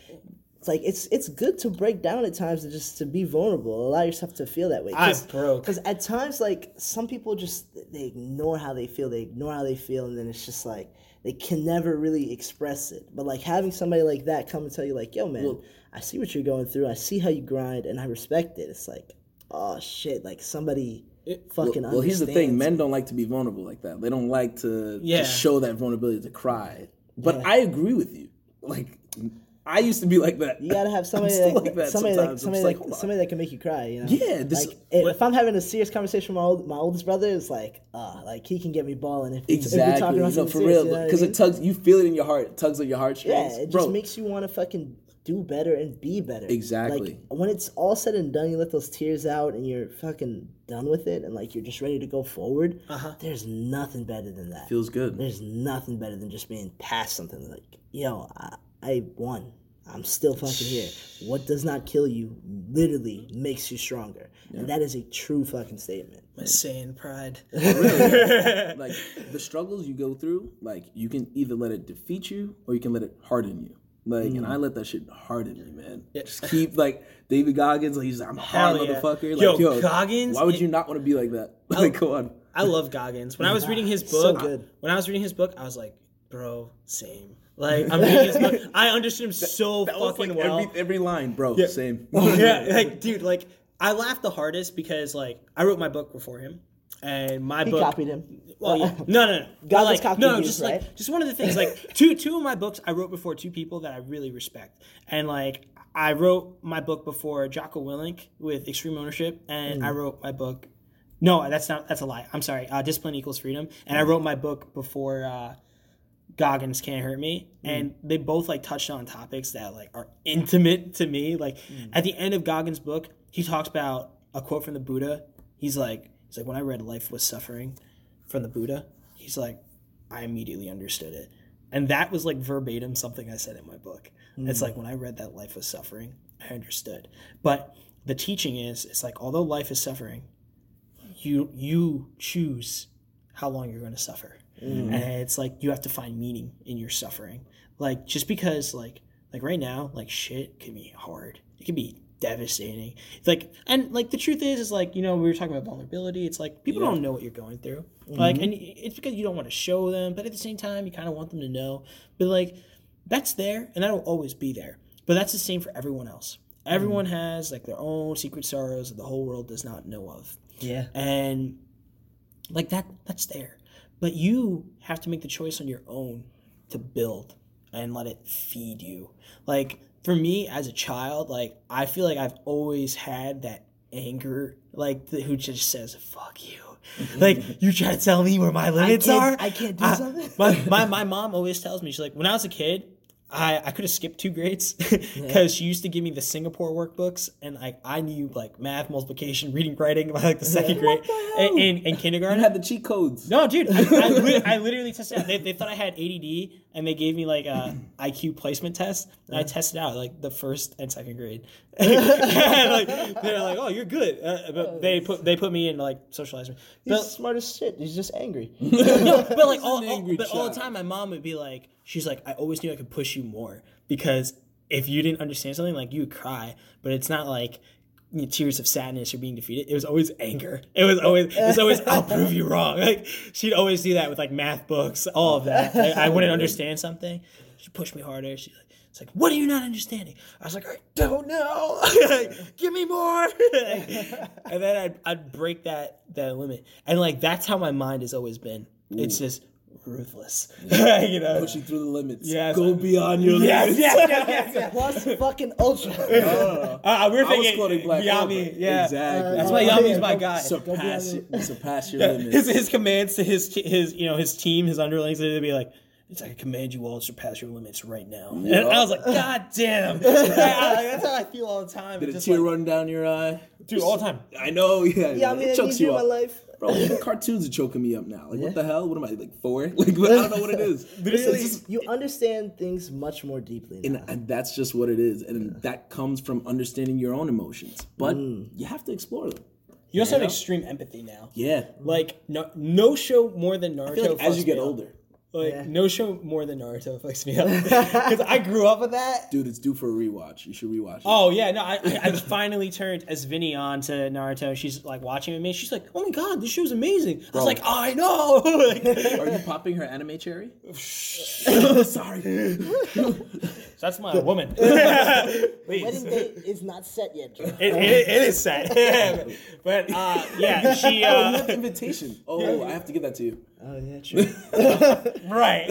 it's like it's it's good to break down at times and just to be vulnerable, allow yourself to feel that way. i'm broke. because at times like some people just they ignore how they feel, they ignore how they feel, and then it's just like they can never really express it. But like having somebody like that come and tell you like, "Yo, man, I see what you're going through. I see how you grind, and I respect it." It's like, oh shit, like somebody. Fucking Well, here's the thing: men don't like to be vulnerable like that. They don't like to Yeah. just show that vulnerability to cry. But I agree with you. Like I used to be like that. You gotta have somebody that, like that somebody, that, sometimes. Somebody, like, on. somebody that can make you cry. You know? Yeah, this- like if, if I'm having a serious conversation with my old, my oldest brother, it's like, uh, like he can get me balling if, if Exactly, talking about something for serious, real, you know I because mean? it tugs. You feel it in your heart. It tugs on your heartstrings. Yeah, it just makes you want to fucking do better and be better. Exactly. Like when it's all said and done, you let those tears out and you're fucking done with it, and like you're just ready to go forward. Uh-huh. There's nothing better than that. feels good. There's nothing better than just being past something like, yo, I, I won. I'm still fucking here. What does not kill you literally makes you stronger. And that is a true fucking statement. Saiyan pride. like the struggles you go through, like you can either let it defeat you or you can let it harden you. Like, and mm. I let that shit harden me, man. Just keep like David Goggins, like he's like, I'm a hard Hell yeah. motherfucker. Like, Yo, yo, Goggins, Why would you not want to be like that? Like, go on. I love Goggins. When I was reading his so book, good. when I was reading his book, I was like, bro, same. Like I'm reading his book. I understood him so That was fucking like well. every every line, bro. Yeah. Same. yeah, like dude, like I laughed the hardest because like I wrote my book before him, and my He book. copied him. Well, yeah. no, no, no. But, Goggins like, copied no, you, just right? like just one of the things. Like two two of my books I wrote before two people that I really respect, and like I wrote my book before Jocko Willink with Extreme Ownership, and Mm. I wrote my book. No, that's not. That's a lie. I'm sorry. Uh, Discipline equals freedom, and I wrote my book before. Uh, Goggins can't hurt me, Mm. and they both like touched on topics that like are intimate to me. Like Mm. at the end of Goggins' book, he talks about a quote from the Buddha. He's like, he's like, when I read "Life was Suffering" from the Buddha, he's like, I immediately understood it, and that was like verbatim something I said in my book. It's like when I read that "Life was Suffering," I understood. But the teaching is, it's like although life is suffering, you you choose how long you're going to suffer Mm. and it's like you have to find meaning in your suffering. Like just because like like right now like shit can be hard. It can be devastating. Like and like the truth is is like you know we were talking about vulnerability. It's like people don't know what you're going through. Mm-hmm. Like and it's because you don't want to show them but at the same time you kind of want them to know. But like that's there and that'll always be there. But that's the same for everyone else. Everyone mm. has like their own secret sorrows that the whole world does not know of. Yeah. and like that that's there but you have to make the choice on your own to build and let it feed you. Like for me as a child like i feel like i've always had that anger like th- who just says fuck you. Like you try to tell me where my limits can't- are? I can't do something? my, my, my mom always tells me she's like when i was a kid I, I could have skipped two grades because she used to give me the Singapore workbooks and I, I knew like math, multiplication, reading, writing by like the second grade in, in, in kindergarten. I had the cheat codes. No, dude, I, I, li- I literally tested. They, they thought I had ADD, and they gave me like a IQ placement test. And I tested out like the first and second grade. and, like, they're like, "Oh, you're good," uh, but they put they put me in like socialize me. He's But smart as shit. He's just angry. no, but like all, all- angry but all the time, my mom would be like, she's like, I always knew I could push you more because if you didn't understand something, like you would cry, but it's not like you know, tears of sadness or being defeated. It was always anger. It was always, it was always, I'll prove you wrong. Like she'd always do that with like math books, all of that. Like, I wouldn't understand something. She pushed me harder. She like. It's like, what are you not understanding? I was like, I don't know. Like, Give me more. and then I'd, I'd break that that limit. And like that's how my mind has always been. It's just ruthless. you know. Pushing through the limits. Yes. Go beyond your Yes, limits. yes, yes, yes, yes. Plus fucking ultra. Uh, we're I was thinking quoting Black Yami. Clover. Yeah, Exactly. That's why Uh, Yami's yeah, my guy. surpass, your- surpass your Yeah, limits. his his commands to his his you know his team, his underlings, they'd be like. It's like I command you all to surpass your limits right now. And I was like, God damn. That's how I feel all the time. Did a tear like, run down your eye? dude, all the time. I know, yeah. Yeah, I mean, I it chokes need you you in my life. Bro, even cartoons are choking me up now. Like, what the hell? What am I, like, four? Like, I don't know what it is. Literally. It's just- You understand things much more deeply now. and, and that's just what it is. And that comes from understanding your own emotions. But mm. you have to explore them. You also have extreme empathy now. Yeah. Like no no show more than Naruto. I feel like as you get me up. older, like Yeah. no show more than Naruto fucks me up because I grew up with that. dude, it's due for a rewatch. You should rewatch it. Oh yeah, no, I, I I finally turned as Vinny on to Naruto. She's like watching with me. She's like, "Oh my god, this show's amazing." I was like, "I know." Like, Are you popping her anime cherry? Sorry. That's my woman. Wedding date is not set yet, Joe. It, it, it is set. but uh, yeah, she Oh, you uh, have the invitation. Oh, I have to give that to you. Oh yeah, true. right.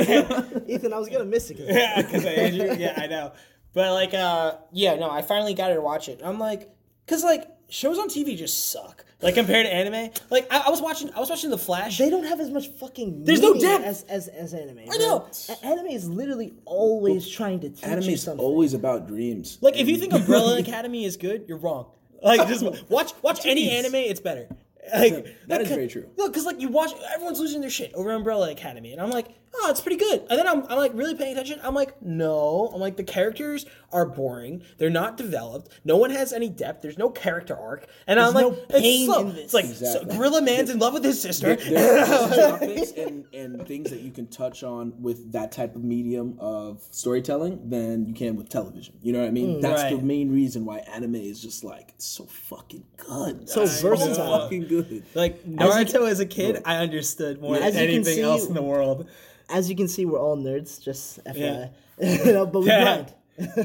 Ethan, I was gonna miss it. 'cause- yeah, because Andrew. Yeah, I know. But like, uh, yeah, no, I finally got her to watch it. I'm like, because like shows on TV just suck. Like compared to anime, like I, I was watching, I was watching The Flash. They don't have as much fucking. There's no meaning depth. as as, as anime. I know. A- anime is literally always trying to teach you Anime's something. always about dreams. Like if you think Umbrella Academy is good, you're wrong. Like just watch watch any anime, it's better. Like That is very true. No, because like you watch, everyone's losing their shit over Umbrella Academy, and I'm like, oh, it's pretty good. And then I'm, I'm like really paying attention. I'm like, no, I'm like the characters are boring. They're not developed. No one has any depth. There's no character arc, and I'm no like, it's pain slow. in this. It's like so, Gorilla Man's in love with his sister. There's topics and, and things that you can touch on with that type of medium of storytelling than you can with television. You know what I mean? Mm, That's the main reason why anime is just like so fucking good. So versatile. fucking good. Like Naruto as a kid, I understood more As than anything see- else in the world. As you can see, we're all nerds. Just Yeah. FYI, you know, but we Yeah. grind.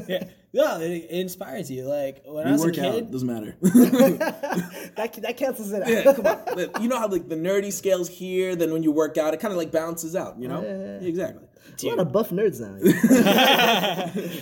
yeah, no, it, it inspires you. Like when I You was a work out, kid, doesn't matter. That that cancels it out. yeah, come on. You know how like the nerdy scales here, then when you work out, it kind of like balances out. You know? Yeah, exactly. A lot of buff nerds now.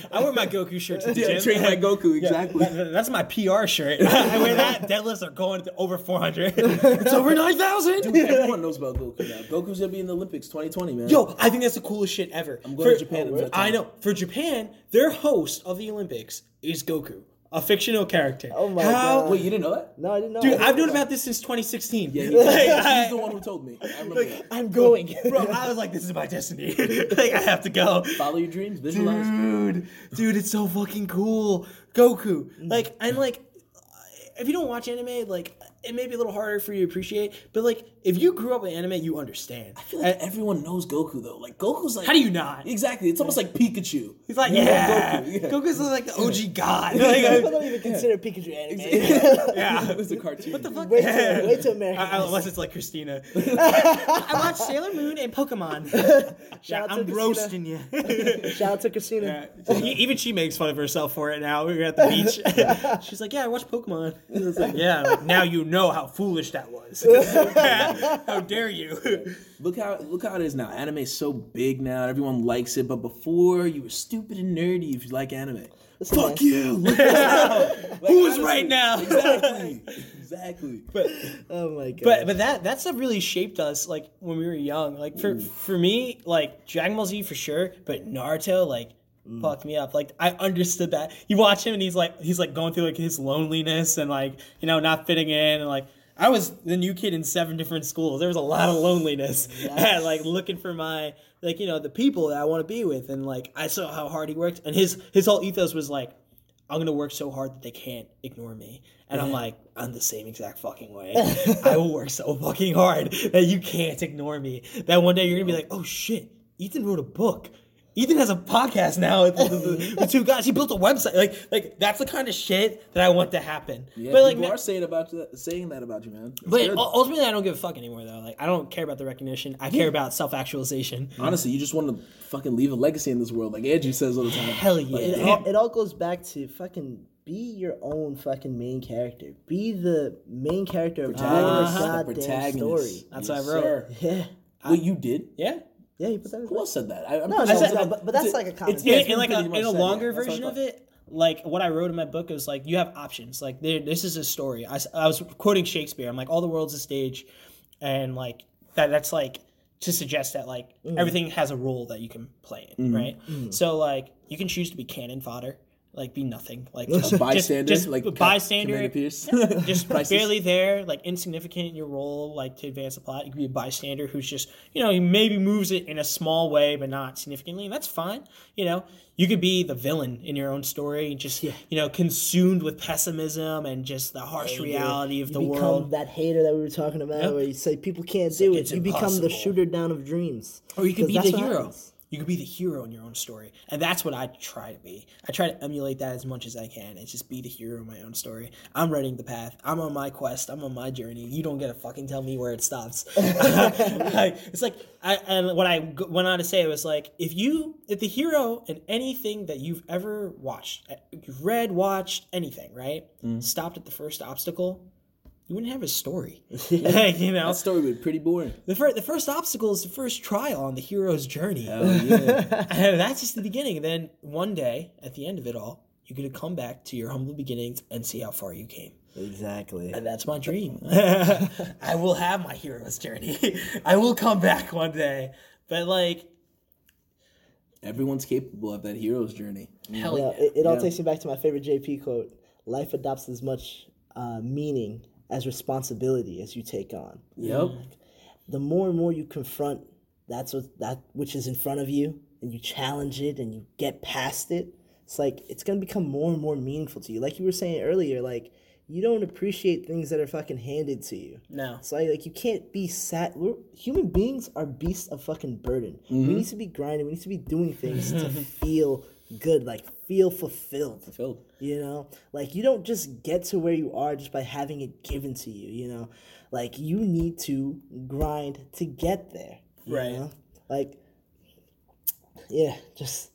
I wear my Goku shirt to the Yeah, gym. train like Goku. Exactly. That- That's my PR shirt. I wear that. Deadlifts are going to over 400. it's over 9,000. Everyone knows about Goku now. Goku's gonna be in the Olympics 2020, man. Yo, I think that's the coolest shit ever. I'm going to Japan in that I know. For Japan, their host of the Olympics is Goku, a fictional character. Oh my How- God. Wait, you didn't know that? No, I didn't know. Dude, I I've known about this since 2016. Yeah, he, Like, he's I- the one who told me. I remember. that. I'm going. Bro, I was like, this is my destiny. like, I have to go. Follow your dreams, visualize. Dude, dude, it's so fucking cool. Goku. Mm. Like, and like, if you don't watch anime, like, it may be a little harder for you to appreciate, but like, if you grew up with anime, you understand. I feel like everyone knows Goku though. Like Goku's like How do you not? Exactly. It's almost like Pikachu. He's like, You yeah. Goku, yeah. Goku's like the OG god. Like, People don't even consider Pikachu anime. yeah. it was a cartoon. What the fuck? way, too, way too American. I- I- Unless it's like Christina. I watched Sailor Moon and Pokemon. Yeah, out to I'm Christina. roasting you. Shout out to Christina. E- Even she makes fun of herself for it now. We were at the beach. She's like, "Yeah, I watched Pokemon." I was like, yeah, like, now you know how foolish that was. how dare you? Look how look how it is now. Anime is so big now. Everyone likes it. But before, you were stupid and nerdy if you like anime. Fuck you. Like, Who is honestly, right now? Exactly. Exactly. But Oh my god. but but that that stuff really shaped us like when we were young. Like for for me, like Dragon Ball Z for sure, but Naruto like Mm. fucked me up. Like I understood that. You watch him and he's like he's like going through like his loneliness and like you know not fitting in and like I was the new kid in seven different schools. There was a lot of loneliness and like looking for my like you know the people that I want to be with and like I saw how hard he worked and his his whole ethos was like I'm gonna work so hard that they can't ignore me. And I'm like, I'm the same exact fucking way. I will work so fucking hard that you can't ignore me. That one day you're gonna be like, oh shit, Ethan wrote a book. Ethan has a podcast now with the, the- the two guys. He built a website. Like, like that's the kind of shit that I want to happen. Yeah, but like, people are saying about that, saying that about you, man. It's but good. ultimately, I don't give a fuck anymore though. Like, I don't care about the recognition. I care about self actualization. honestly, you just want to fucking leave a legacy in this world, like Andrew says all the time. Hell yeah. It all, it all goes back to fucking be your own fucking main character. Be the main character of your Protagonist, the goddamn protagonist. story. That's Yes, what I wrote. sir. Yeah. Wait, you did? Yeah. Yeah, you put that in Who else said that? I, I'm No, no, sure- no, but, but that's like a common it's- in, yeah, in like a, in a longer version of it like what i wrote in my book is like you have options. Like there, this is a story. I, I was quoting shakespeare. I'm like all the world's a stage and like that that's like to suggest that like Mm. everything has a role that you can play in Mm-hmm. right? So like you can choose to be cannon fodder like be nothing like just, A bystander, just, like just Cap- bystander Commander Pierce. just barely there, like insignificant in your role, like to advance the plot. You could be a bystander who's just, you know, he maybe moves it in a small way, but not significantly, and that's fine. You know, you could be the villain in your own story, just you know, consumed with pessimism and just the harsh reality of you the become world. that hater that we were talking about, Yep. where you say people can't do like, it. it's You become the shooter down of dreams. Or you could be the hero. happens. You could be the hero in your own story, and that's what I try to be. I try to emulate that as much as I can. It's just be the hero in my own story. I'm writing the path. I'm on my quest. I'm on my journey. You don't get to fucking tell me where it stops. it's like, I, and what I went on to say was like, if you, if the hero in anything that you've ever watched, uh, you've read, watched, anything, right, stopped at the first obstacle, you wouldn't have a story. Like, you know, That story was pretty boring. the first, the first obstacle is the first trial on the hero's journey. Hell yeah. And that's just the beginning. And then one day, at the end of it all, you're going to come back to your humble beginnings and see how far you came. Exactly. And that's my dream. I will have my hero's journey. I will come back one day. But, like, Everyone's capable of that hero's journey. hell Yeah, yeah. it, it all Yeah. takes me back to my favorite JP quote: "Life adopts as much uh, meaning as responsibility as you take on." Yep. the more and more you confront that's what that which is in front of you and you challenge it and you get past it it's like it's gonna become more and more meaningful to you like you were saying earlier like you don't appreciate things that are fucking handed to you No. So like, like you can't be sat we're, human beings are beasts of fucking burden we mm-hmm. need to be grinding we need to be doing things to feel good like feel fulfilled Fulfilled. you know like you don't just get to where you are just by having it given to you you know like you need to grind to get there Right. know? like yeah just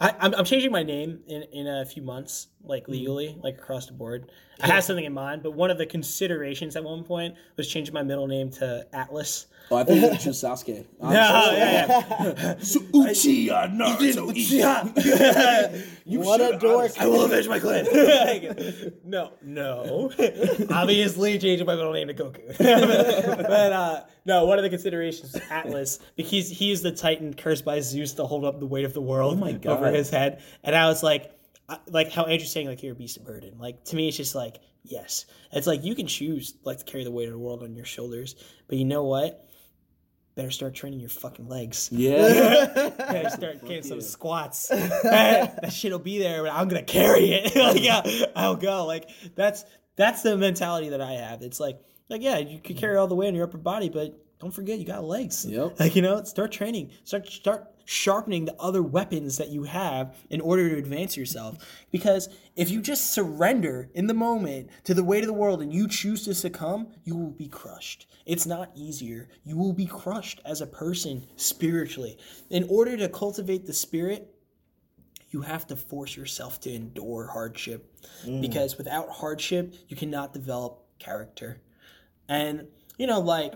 I, I'm, I'm changing my name in, in a few months, like mm-hmm. legally, like across the board. I had something in mind, but one of the considerations at one point was changing my middle name to Atlas. Oh, I think you choose Sasuke. No, yeah, yeah. Uchiha Naruto. You What a dork. I will avenge my clan. no, no. Obviously, changing my middle name to Goku. but uh, no, one of the considerations is Atlas because he is the Titan cursed by Zeus to hold up the weight of the world my over his head. And I was like, I- like how Andrew's saying, like you're a beast of burden. Like to me, it's just like yes, it's like you can choose like to carry the weight of the world on your shoulders, but you know what? Better start training your fucking legs. Yeah. Better start getting some squats. that, shit'll be there, but I'm gonna carry it. like, yeah, I'll go. Like that's that's the mentality that I have. It's like like yeah, you can carry all the weight on your upper body, but don't forget you got legs. Yep. Like you know, start training. Start start sharpening the other weapons that you have in order to advance yourself. Because if you just surrender in the moment to the weight of the world and you choose to succumb, you will be crushed. It's not easier. You will be crushed as a person spiritually. In order to cultivate the spirit, you have to force yourself to endure hardship mm. because without hardship, you cannot develop character. And you know, like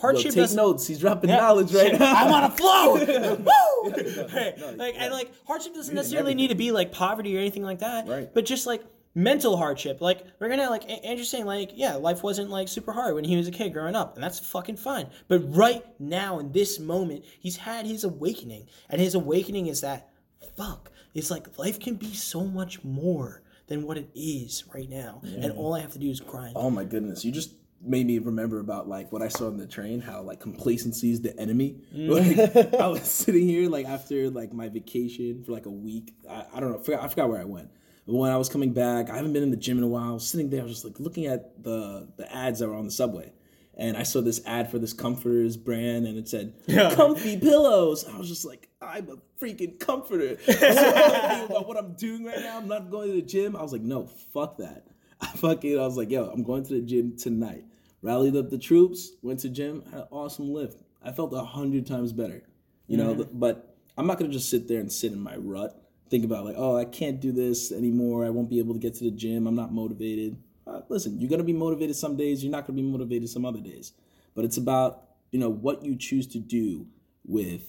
Yo, hardship take notes. He's dropping knowledge right Shit, now. I'm on a flow. Woo! Hey, like and like hardship doesn't necessarily need to be like poverty or anything like that. Right. But just like mental hardship. Like we're gonna like Andrew's saying, like, yeah, life wasn't like super hard when he was a kid growing up, and that's fucking fine. But right now in this moment, he's had his awakening. And his awakening is that fuck, it's like life can be so much more than what it is right now, and all I have to do is grind. Oh my goodness, you just made me remember about like what I saw on the train, how like complacency is the enemy. Mm. Like I was sitting here like after like my vacation for like a week. I, I don't know, I forgot, I forgot where I went. But when I was coming back, I haven't been in the gym in a while. I was sitting there, I was just like looking at the the ads that were on the subway. And I saw this ad for this comforters brand and it said comfy pillows. I was just like, I'm a freaking comforter. Thinking about what I'm doing right now. I'm not going to the gym. I was like, no, fuck that. I fucking I was like, yo, I'm going to the gym tonight. Rallied up the troops, went to gym, had an awesome lift. I felt a hundred times better. You know, but I'm not gonna just sit there and sit in my rut, think about like, oh, I can't do this anymore. I won't be able to get to the gym. I'm not motivated. Uh, listen, you're gonna be motivated some days. You're not gonna be motivated some other days. But it's about you know what you choose to do with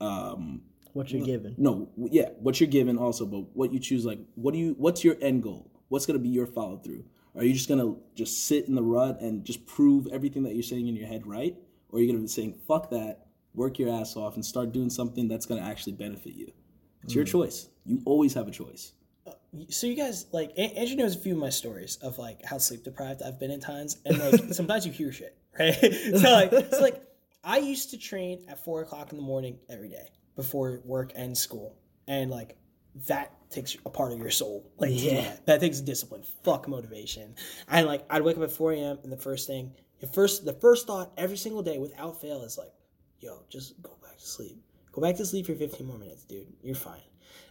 um, What you're given. no, yeah, what you're given also, but what you choose, like, what do you, what's your end goal? What's gonna be your follow through? Are you just gonna just sit in the rut and just prove everything that you're saying in your head right, or are you gonna be saying fuck that, work your ass off, and start doing something that's gonna actually benefit you? It's your mm. choice. You always have a choice. Uh, so you guys like A- Andrew knows a few of my stories of like how sleep deprived I've been at times, and like sometimes you hear shit, right? so like it's like I used to train at four o'clock in the morning every day before work and school, and like that takes a part of your soul. Like yeah, that takes discipline. Fuck motivation. And like I'd wake up at four a.m. and the first thing, the first the first thought every single day without fail is like, yo, just go back to sleep. Go back to sleep for 15 more minutes, dude. You're fine.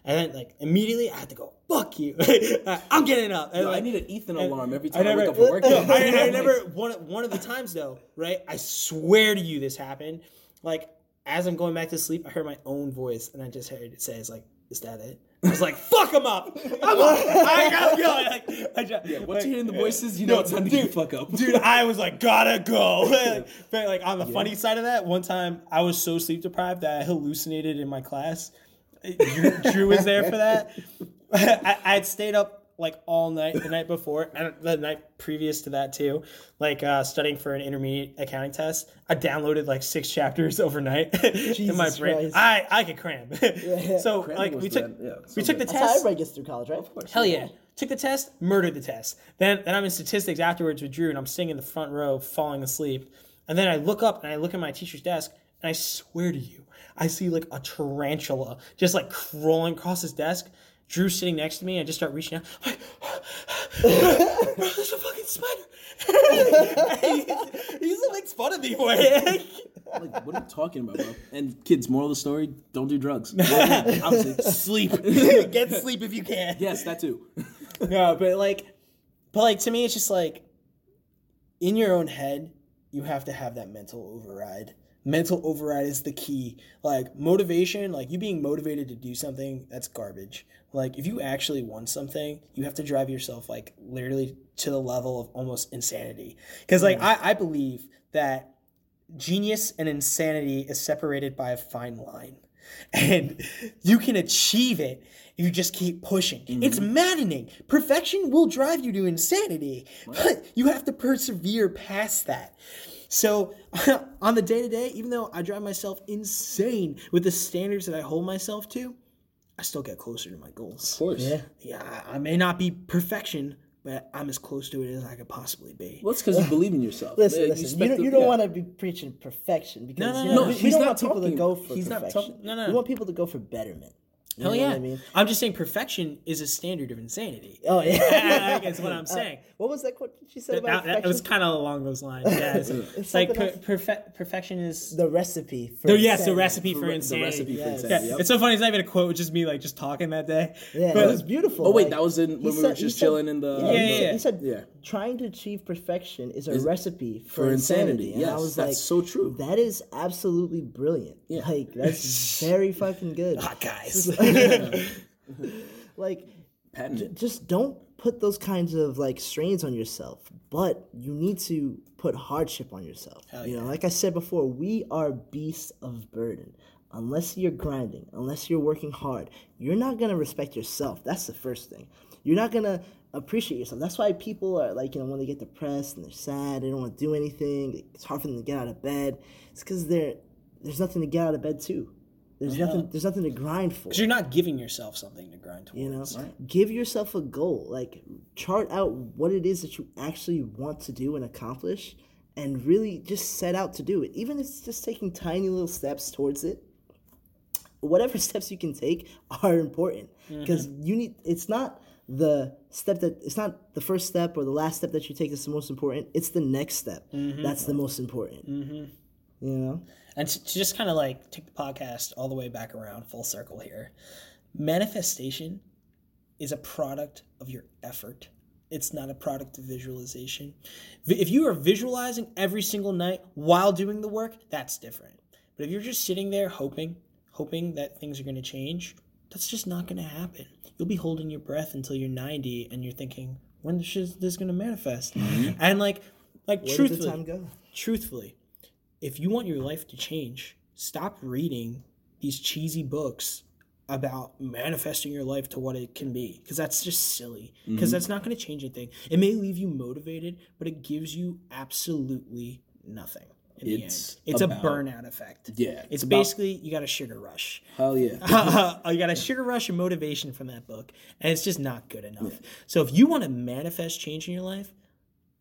And then, like, immediately I had to go, fuck you. I'm getting up. And, Yo, I need an Ethan alarm every time I, never, wake up for work. I, I never, one, one of the times though, right? I swear to you this happened. Like, as I'm going back to sleep, I heard my own voice and I just heard it say, it's like, is that it? I was like, fuck him up. I'm up. I gotta go. Like, I just, Yeah, once you hear the voices, you know it's time to get fuck up. dude i was like gotta go like, but like on the funny side of that one time i was so sleep deprived that i hallucinated in my class drew, drew was there for that I, I had stayed up like all night the night before and the night previous to that too like uh, studying for an intermediate accounting test i downloaded like six chapters overnight in my brain Christ. i i could cram so Cramming like we took yeah, we so took the good. That's how test everybody gets through college, right? Of course. Hell yeah. Took the test, murdered the test. Then then I'm in statistics afterwards with Drew and I'm sitting in the front row falling asleep. And then I look up and I look at my teacher's desk and I swear to you, I see like a tarantula just like crawling across his desk. Drew sitting next to me, I just start reaching out. I'm like, bro, there's a fucking spider. he used to make fun of me for it. Like, what are you talking about, bro? And kids, moral of the story: don't do drugs. Obviously, sleep. Get sleep if you can. yes, that too. no, but like, but like to me, it's just like in your own head, you have to have that mental override. Mental override is the key. Like motivation, like you being motivated to do something, that's garbage. Like if you actually want something, you have to drive yourself like literally to the level of almost insanity. Because like I, I believe that genius and insanity is separated by a fine line. And you can achieve it if you just keep pushing. Mm-hmm. It's maddening. Perfection will drive you to insanity, but you have to persevere past that. So, on the day to day, even though I drive myself insane with the standards that I hold myself to, I still get closer to my goals. Of course. Yeah. Yeah, I may not be perfection, but I'm as close to it as I could possibly be. Well, it's because you believe in yourself. Listen, Yeah, listen. You, don't, the- you don't yeah. want to be preaching perfection because No, no, you know, no, we, he's we don't want people talking- to go for he's not perfection. talking- no, no. We want people to go for betterment. You Hell know yeah. what I mean? I'm just saying perfection is a standard of insanity. Oh yeah. I guess what I'm uh, saying. what was that quote she said That, about that- that was kind of along those lines. Yeah, it's, it's like per, perfe- perfection is. the recipe for Oh, yes, the recipe for the insanity. recipe for insanity. Yeah, yep. it's so funny. It's not even a quote. It's just me like just talking that day. Yeah, But- it was beautiful. Oh wait, like, that was in when we were said- he just said- chilling in the. Yeah, Yeah, he, yeah, said, yeah. he said Yeah. Trying to achieve perfection is a Is- recipe for, for insanity. insanity, And I yes, was that's like, so true. That is absolutely brilliant. Yeah. Like that's very fucking good. Hot guys. Like Patented. just don't put those kinds of like strains on yourself but you need to put hardship on yourself Hell you know like i said before we are beasts of burden unless you're grinding unless you're working hard you're not going to respect yourself that's the first thing you're not going to appreciate yourself that's why people are like you know when they get depressed and they're sad they don't want to do anything it's hard for them to get out of bed it's because they're there's nothing to get out of bed to there's nothing there's nothing to grind for. Because you're not giving yourself something to grind towards. You know, give yourself a goal. Like chart out what it is that you actually want to do and accomplish, and really just set out to do it. Even if it's just taking tiny little steps towards it. Whatever steps you can take are important because mm-hmm. you need. It's not the step that it's not the first step or the last step that you take that's the most important. It's the next step mm-hmm. that's the most important. Mm-hmm. You know. And to, to just kind of like take the podcast all the way back around, full circle here, manifestation is a product of your effort. It's not a product of visualization. If you are visualizing every single night while doing the work, that's different. But if you're just sitting there hoping, hoping that things are going to change, that's just not going to happen. You'll be holding your breath until you're 90 and you're thinking, when is this going to manifest? And like, like Where truthfully, truthfully, if you want your life to change, stop reading these cheesy books about manifesting your life to what it can be because that's just silly. Because that's not going to change anything it may leave you motivated but it gives you absolutely nothing It's it's about- a burnout effect Yeah, it's it's about- basically you got a sugar rush Hell yeah. Uh, you got a sugar rush of motivation from that book, and it's just not good enough. So if you want to manifest change in your life,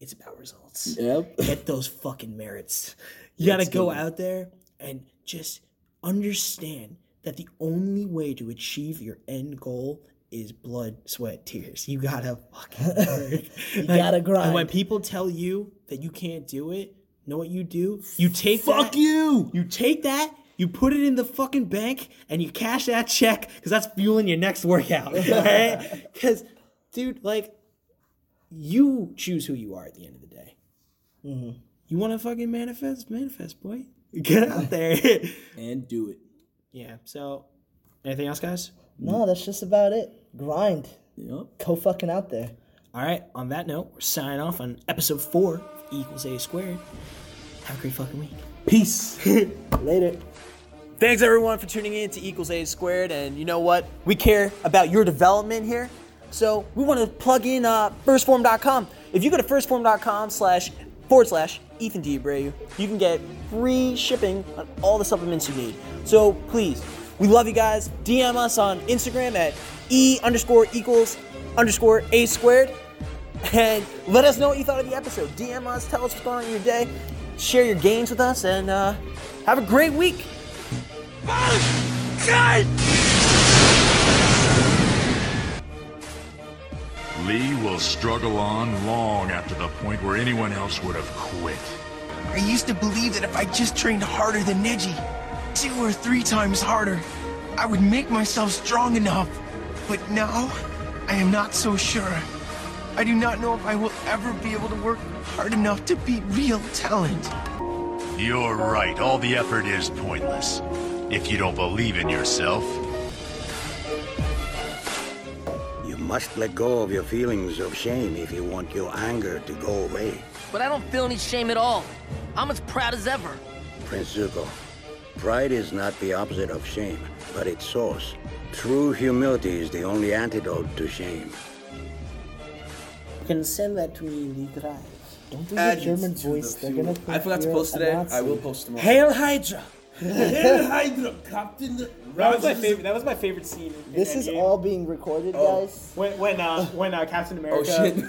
it's about results. Yep. Get those fucking merits. You got to go out there and just understand that the only way to achieve your end goal is blood, sweat, tears. You gotta fucking work. you gotta grind. And when people tell you that you can't do it, know what you do? You take Fuck that, you. you take that, you put it in the fucking bank, and you cash that check because that's fueling your next workout. Right? Because, dude, like, you choose who you are at the end of the day. Mm-hmm. You want to fucking manifest? Manifest, boy. Get out there. And do it. yeah. So, anything else, guys? No, that's just about it. Grind. Yep. Go fucking out there. All right. On that note, we're signing off on episode four of equals a squared. Have a great fucking week. Peace. Later. Thanks everyone for tuning in to Equals A Squared. And you know what? We care about your development here. So we want to plug in uh, firstform.com. If you go to firstform.com slash forward slash Ethan D. Abreu, you can get free shipping on all the supplements you need. So please, we love you guys. DM us on Instagram at E underscore equals underscore A squared. And let us know what you thought of the episode. DM us, tell us what's going on in your day, share your gains with us, and uh, have a great week. Lee will struggle on long after the point where anyone else would have quit. I used to believe that if I just trained harder than Neji, two or three times harder, I would make myself strong enough. But now, I am not so sure. I do not know if I will ever be able to work hard enough to beat real talent. You're right, all the effort is pointless. If you don't believe in yourself, You must let go of your feelings of shame if you want your anger to go away. But I don't feel any shame at all. I'm as proud as ever. Prince Zuko, pride is not the opposite of shame, but its source. True humility is the only antidote to shame. You can send that to me in the drive. Don't do Add the German to the voice. They're gonna. I forgot to post today. I will post tomorrow. Hail Hydra! Hail Hydra, Captain. That was my favorite. That was my favorite scene. in This is Endgame. all being recorded, Oh. guys. when when uh, when uh, Captain America Oh shit.